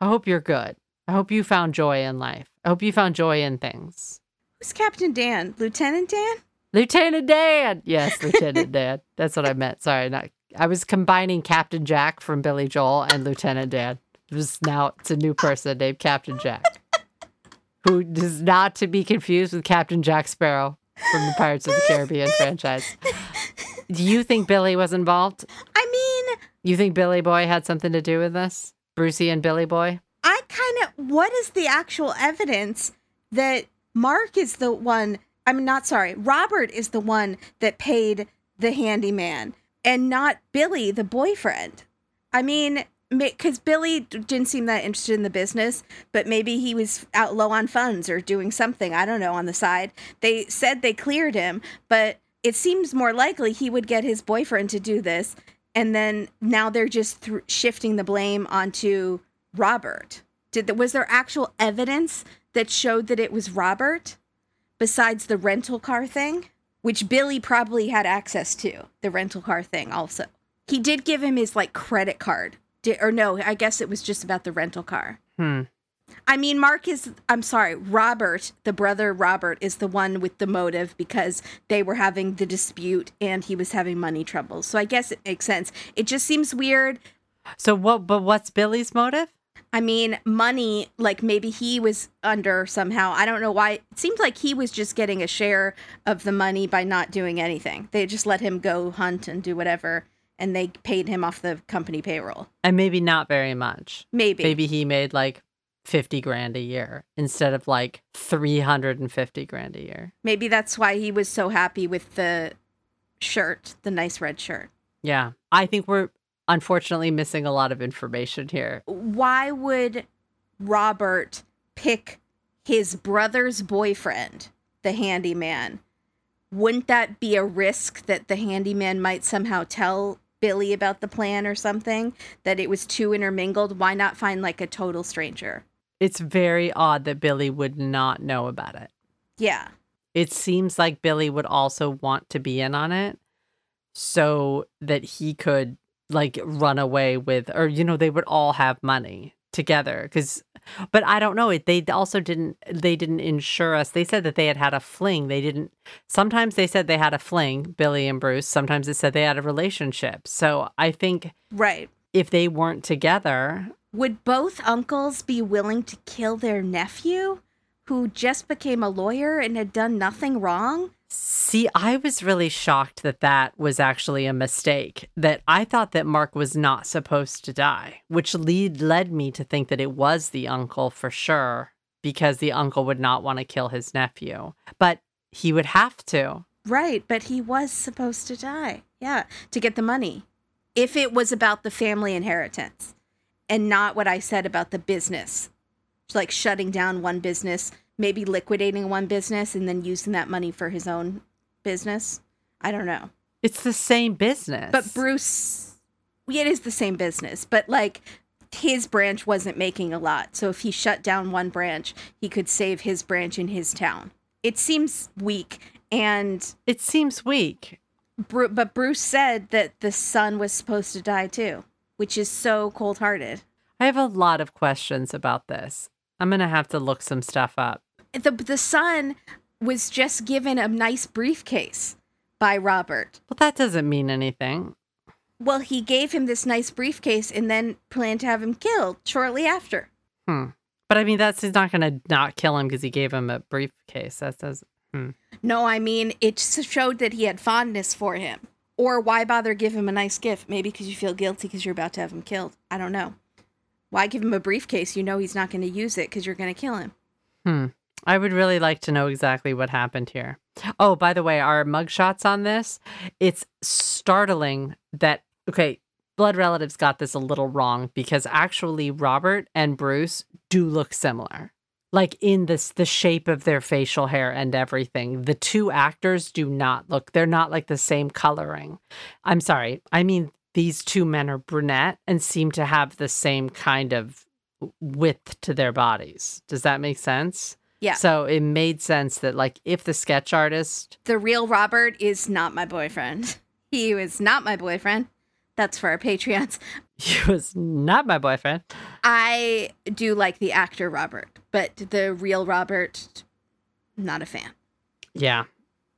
I hope you're good. I hope you found joy in life. I hope you found joy in things. Who's Captain Dan? Lieutenant Dan? Lieutenant Dan. Yes, Lieutenant Dan. That's what I meant. Sorry, not. I was combining Captain Jack from Billy Joel and Lieutenant Dan. It was now it's a new person named Captain Jack, who is not to be confused with Captain Jack Sparrow from the Pirates of the Caribbean franchise. Do you think Billy was involved? I mean, You think Billy Boy had something to do with this? Brucey and Billy Boy? I kind of. What is the actual evidence that Mark is the one? I'm not sorry. Robert is the one that paid the handyman and not Billy, the boyfriend. I mean, because Billy didn't seem that interested in the business, but maybe he was out low on funds or doing something. I don't know on the side. They said they cleared him, but it seems more likely he would get his boyfriend to do this. And then now they're just thr shifting the blame onto Robert. Did the, was there actual evidence that showed that it was Robert besides the rental car thing, which Billy probably had access to, the rental car thing also. He did give him his like credit card. Did, or no, I guess it was just about the rental car. Hmm. I mean, Mark is, I'm sorry, Robert, the brother Robert, is the one with the motive because they were having the dispute and he was having money troubles. So I guess it makes sense. It just seems weird. So what? But what's Billy's motive? I mean, money, like maybe he was under somehow. I don't know why. It seemed like he was just getting a share of the money by not doing anything. They just let him go hunt and do whatever, and they paid him off the company payroll. And maybe not very much. Maybe. Maybe he made like 50 grand a year instead of like 350 grand a year. Maybe that's why he was so happy with the shirt, the nice red shirt. Yeah. I think we're unfortunately missing a lot of information here. Why would Robert pick his brother's boyfriend, the handyman? Wouldn't that be a risk that the handyman might somehow tell Billy about the plan or something? That it was too intermingled? Why not find like a total stranger? It's very odd that Billy would not know about it. Yeah. It seems like Billy would also want to be in on it so that he could like run away with or you know they would all have money together cuz but I don't know it they also didn't they didn't insure us. They said that they had had a fling. They didn't sometimes they said they had a fling, Billy and Bruce. Sometimes it said they had a relationship. So I think Right. if they weren't together, Would both uncles be willing to kill their nephew who just became a lawyer and had done nothing wrong? See, I was really shocked that that was actually a mistake. That I thought that Mark was not supposed to die, which lead led me to think that it was the uncle for sure, because the uncle would not want to kill his nephew. But he would have to. Right, but he was supposed to die. Yeah, to get the money. If it was about the family inheritance and not what I said about the business, like shutting down one business, maybe liquidating one business and then using that money for his own business. I don't know. It's the same business. But Bruce, it is the same business, but like his branch wasn't making a lot. So if he shut down one branch, he could save his branch in his town. It seems weak. And it seems weak. Bru- but Bruce said that the son was supposed to die too, which is so cold hearted. I have a lot of questions about this. I'm going to have to look some stuff up. The, the son was just given a nice briefcase by Robert. Well, that doesn't mean anything. Well, he gave him this nice briefcase and then planned to have him killed shortly after. Hmm. But I mean, that's he's not going to not kill him because he gave him a briefcase. That does. Hmm. No, I mean, it showed that he had fondness for him. Or why bother give him a nice gift? Maybe because you feel guilty because you're about to have him killed. I don't know. Why give him a briefcase? You know he's not going to use it because you're going to kill him. Hmm. I would really like to know exactly what happened here. Oh, by the way, our mugshots on this, it's startling that, okay, blood relatives got this a little wrong because actually Robert and Bruce do look similar. Like in this the shape of their facial hair and everything. The two actors do not look they're not like the same coloring. I'm sorry. I mean these two men are brunette and seem to have the same kind of width to their bodies. Does that make sense? Yeah. So it made sense that like if the sketch artist The real Robert is not my boyfriend. He was not my boyfriend. That's for our Patreons. he was not my boyfriend. I do like the actor Robert, but the real Robert, not a fan Yeah.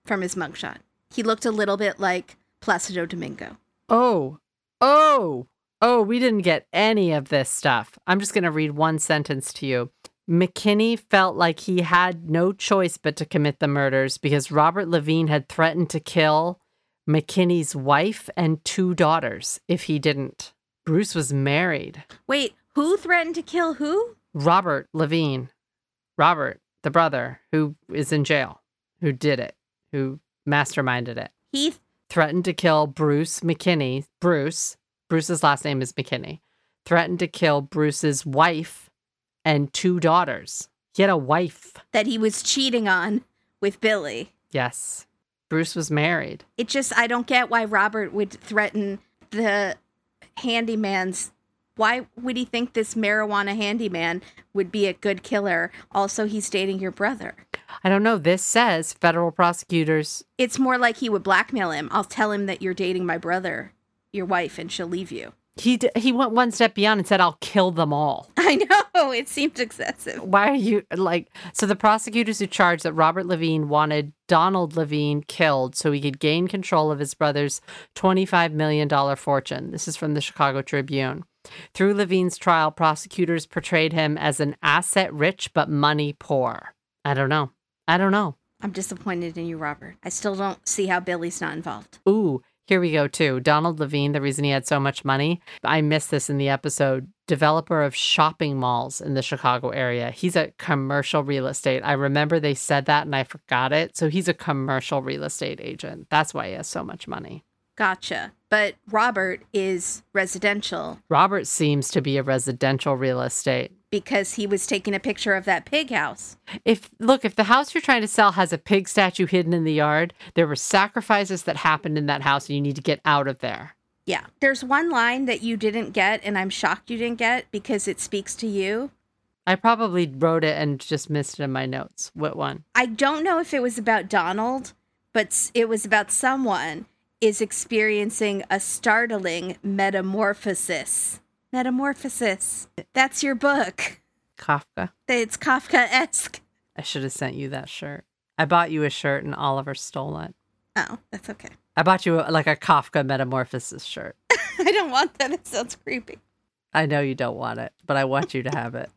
from his mugshot. He looked a little bit like Placido Domingo. Oh. Oh. Oh, we didn't get any of this stuff. I'm just going to read one sentence to you. McKinney felt like he had no choice but to commit the murders because Robert Levine had threatened to kill McKinney's wife and two daughters if he didn't. Bruce was married. Wait, who threatened to kill who? Robert Levine. Robert, the brother who is in jail, who did it, who masterminded it, Heath. threatened to kill Bruce McKinney. Bruce, Bruce's last name is McKinney, threatened to kill Bruce's wife and two daughters. He had a wife. that he was cheating on with Billy. Yes. Bruce was married. It just, I don't get why Robert would threaten the handyman's. Why would he think this marijuana handyman would be a good killer? Also, he's dating your brother. I don't know. This says federal prosecutors. It's more like he would blackmail him. I'll tell him that you're dating my brother, your wife, and she'll leave you. He d- he went one step beyond and said, "I'll kill them all." I know, it seemed excessive. Why are you like so the prosecutors who charged that Robert Levine wanted Donald Levine killed so he could gain control of his brother's 25 million dollar fortune. This is from the Chicago Tribune. Through Levine's trial, prosecutors portrayed him as an asset rich but money poor. I don't know. I don't know. I'm disappointed in you, Robert. I still don't see how Billy's not involved. Ooh, here we go too. Donald Levine, the reason he had so much money, I missed this in the episode. Developer of shopping malls in the Chicago area. He's a commercial real estate. I remember they said that and I forgot it. So he's a commercial real estate agent. That's why he has so much money. Gotcha. But Robert is residential Robert seems to be a residential real estate. Because he was taking a picture of that pig house. If look, if the house you're trying to sell has a pig statue hidden in the yard, there were sacrifices that happened in that house and you need to get out of there. Yeah. There's one line that you didn't get, and I'm shocked you didn't get because it speaks to you. I probably wrote it and just missed it in my notes. What one? I don't know if it was about Donald, but it was about someone. is experiencing a startling metamorphosis. Metamorphosis. That's your book. Kafka. It's Kafka esque. I should have sent you that shirt. I bought you a shirt and Oliver stole it. Oh, that's okay. I bought you a, like a Kafka metamorphosis shirt. I don't want that. It sounds creepy. I know you don't want it, but I want you to have it.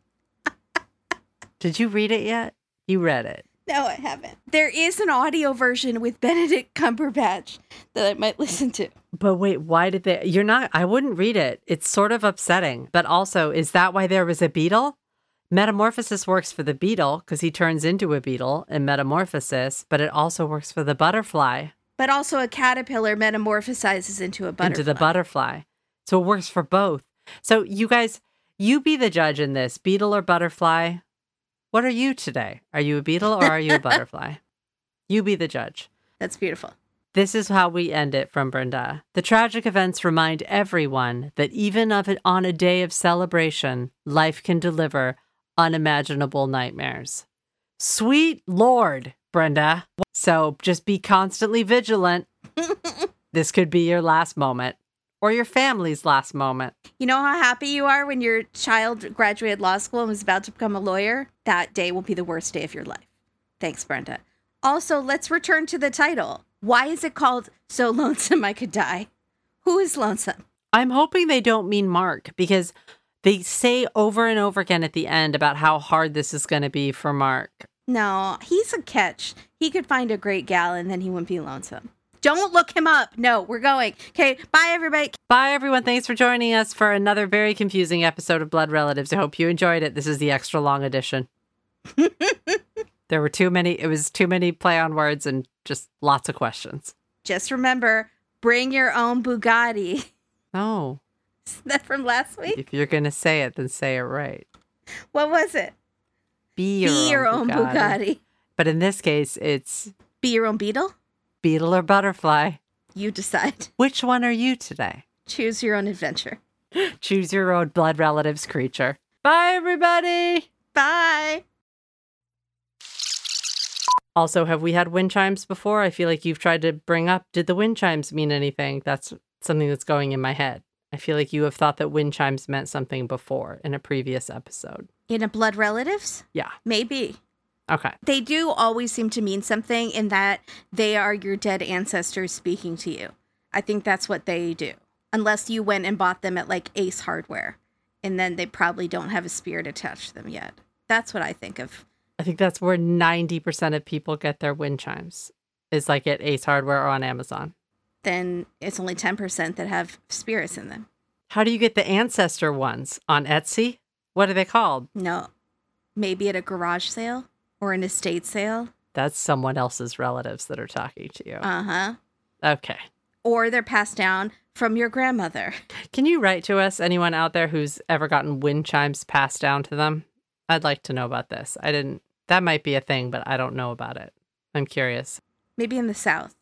Did you read it yet? You read it. No, I haven't. There is an audio version with Benedict Cumberbatch that I might listen to. But wait, why did they? You're not, I wouldn't read it. It's sort of upsetting. But also, is that why there was a beetle? Metamorphosis works for the beetle because he turns into a beetle in metamorphosis, but it also works for the butterfly. But also, a caterpillar metamorphosizes into a butterfly. Into the butterfly. So it works for both. So you guys, you be the judge in this beetle or butterfly. What are you today? Are you a beetle or are you a butterfly? You be the judge. That's beautiful. This is how we end it from Brenda. The tragic events remind everyone that even of it on a day of celebration, life can deliver unimaginable nightmares. Sweet Lord, Brenda. So just be constantly vigilant. this could be your last moment or your family's last moment. You know how happy you are when your child graduated law school and was about to become a lawyer? That day will be the worst day of your life. Thanks, Brenda. Also, let's return to the title. Why is it called So Lonesome I Could Die? Who is lonesome? I'm hoping they don't mean Mark because they say over and over again at the end about how hard this is going to be for Mark. No, he's a catch. He could find a great gal and then he wouldn't be lonesome. Don't look him up. No, we're going. Okay, bye everybody. Bye, everyone. Thanks for joining us for another very confusing episode of Blood Relatives. I hope you enjoyed it. This is the extra long edition. there were too many, it was too many play on words and just lots of questions. Just remember bring your own Bugatti. No. Is that from last week? If you're going to say it, then say it right. What was it? Be your, Be own, your own Bugatti. Bugatti. But in this case, it's Be your own beetle? Beetle or butterfly. You decide. Which one are you today? Choose your own adventure. Choose your own blood relatives creature. Bye, everybody. Bye. Also, have we had wind chimes before? I feel like you've tried to bring up did the wind chimes mean anything? That's something that's going in my head. I feel like you have thought that wind chimes meant something before in a previous episode. In a blood relatives? Yeah. Maybe. Okay. They do always seem to mean something in that they are your dead ancestors speaking to you. I think that's what they do. Unless you went and bought them at like Ace Hardware. And then they probably don't have a spirit attached to them yet. That's what I think of. I think that's where 90% of people get their wind chimes is like at Ace Hardware or on Amazon. Then it's only 10% that have spirits in them. How do you get the ancestor ones? On Etsy? What are they called? No. Maybe at a garage sale or an estate sale. That's someone else's relatives that are talking to you. Uh huh. Okay. Or they're passed down from your grandmother. Can you write to us, anyone out there who's ever gotten wind chimes passed down to them? I'd like to know about this. I didn't, that might be a thing, but I don't know about it. I'm curious. Maybe in the South.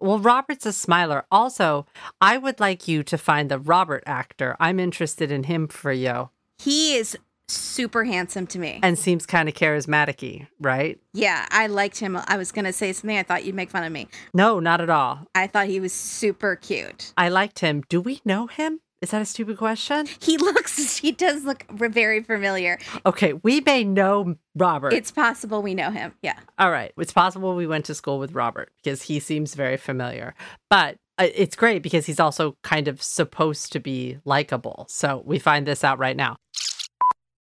Well, Robert's a smiler. Also, I would like you to find the Robert actor. I'm interested in him for you. He is super handsome to me. And seems kind of charismatic right? Yeah, I liked him. I was going to say something. I thought you'd make fun of me. No, not at all. I thought he was super cute. I liked him. Do we know him? Is that a stupid question? He looks, he does look very familiar. Okay, we may know Robert. It's possible we know him. Yeah. All right. It's possible we went to school with Robert because he seems very familiar. But uh, it's great because he's also kind of supposed to be likable. So we find this out right now.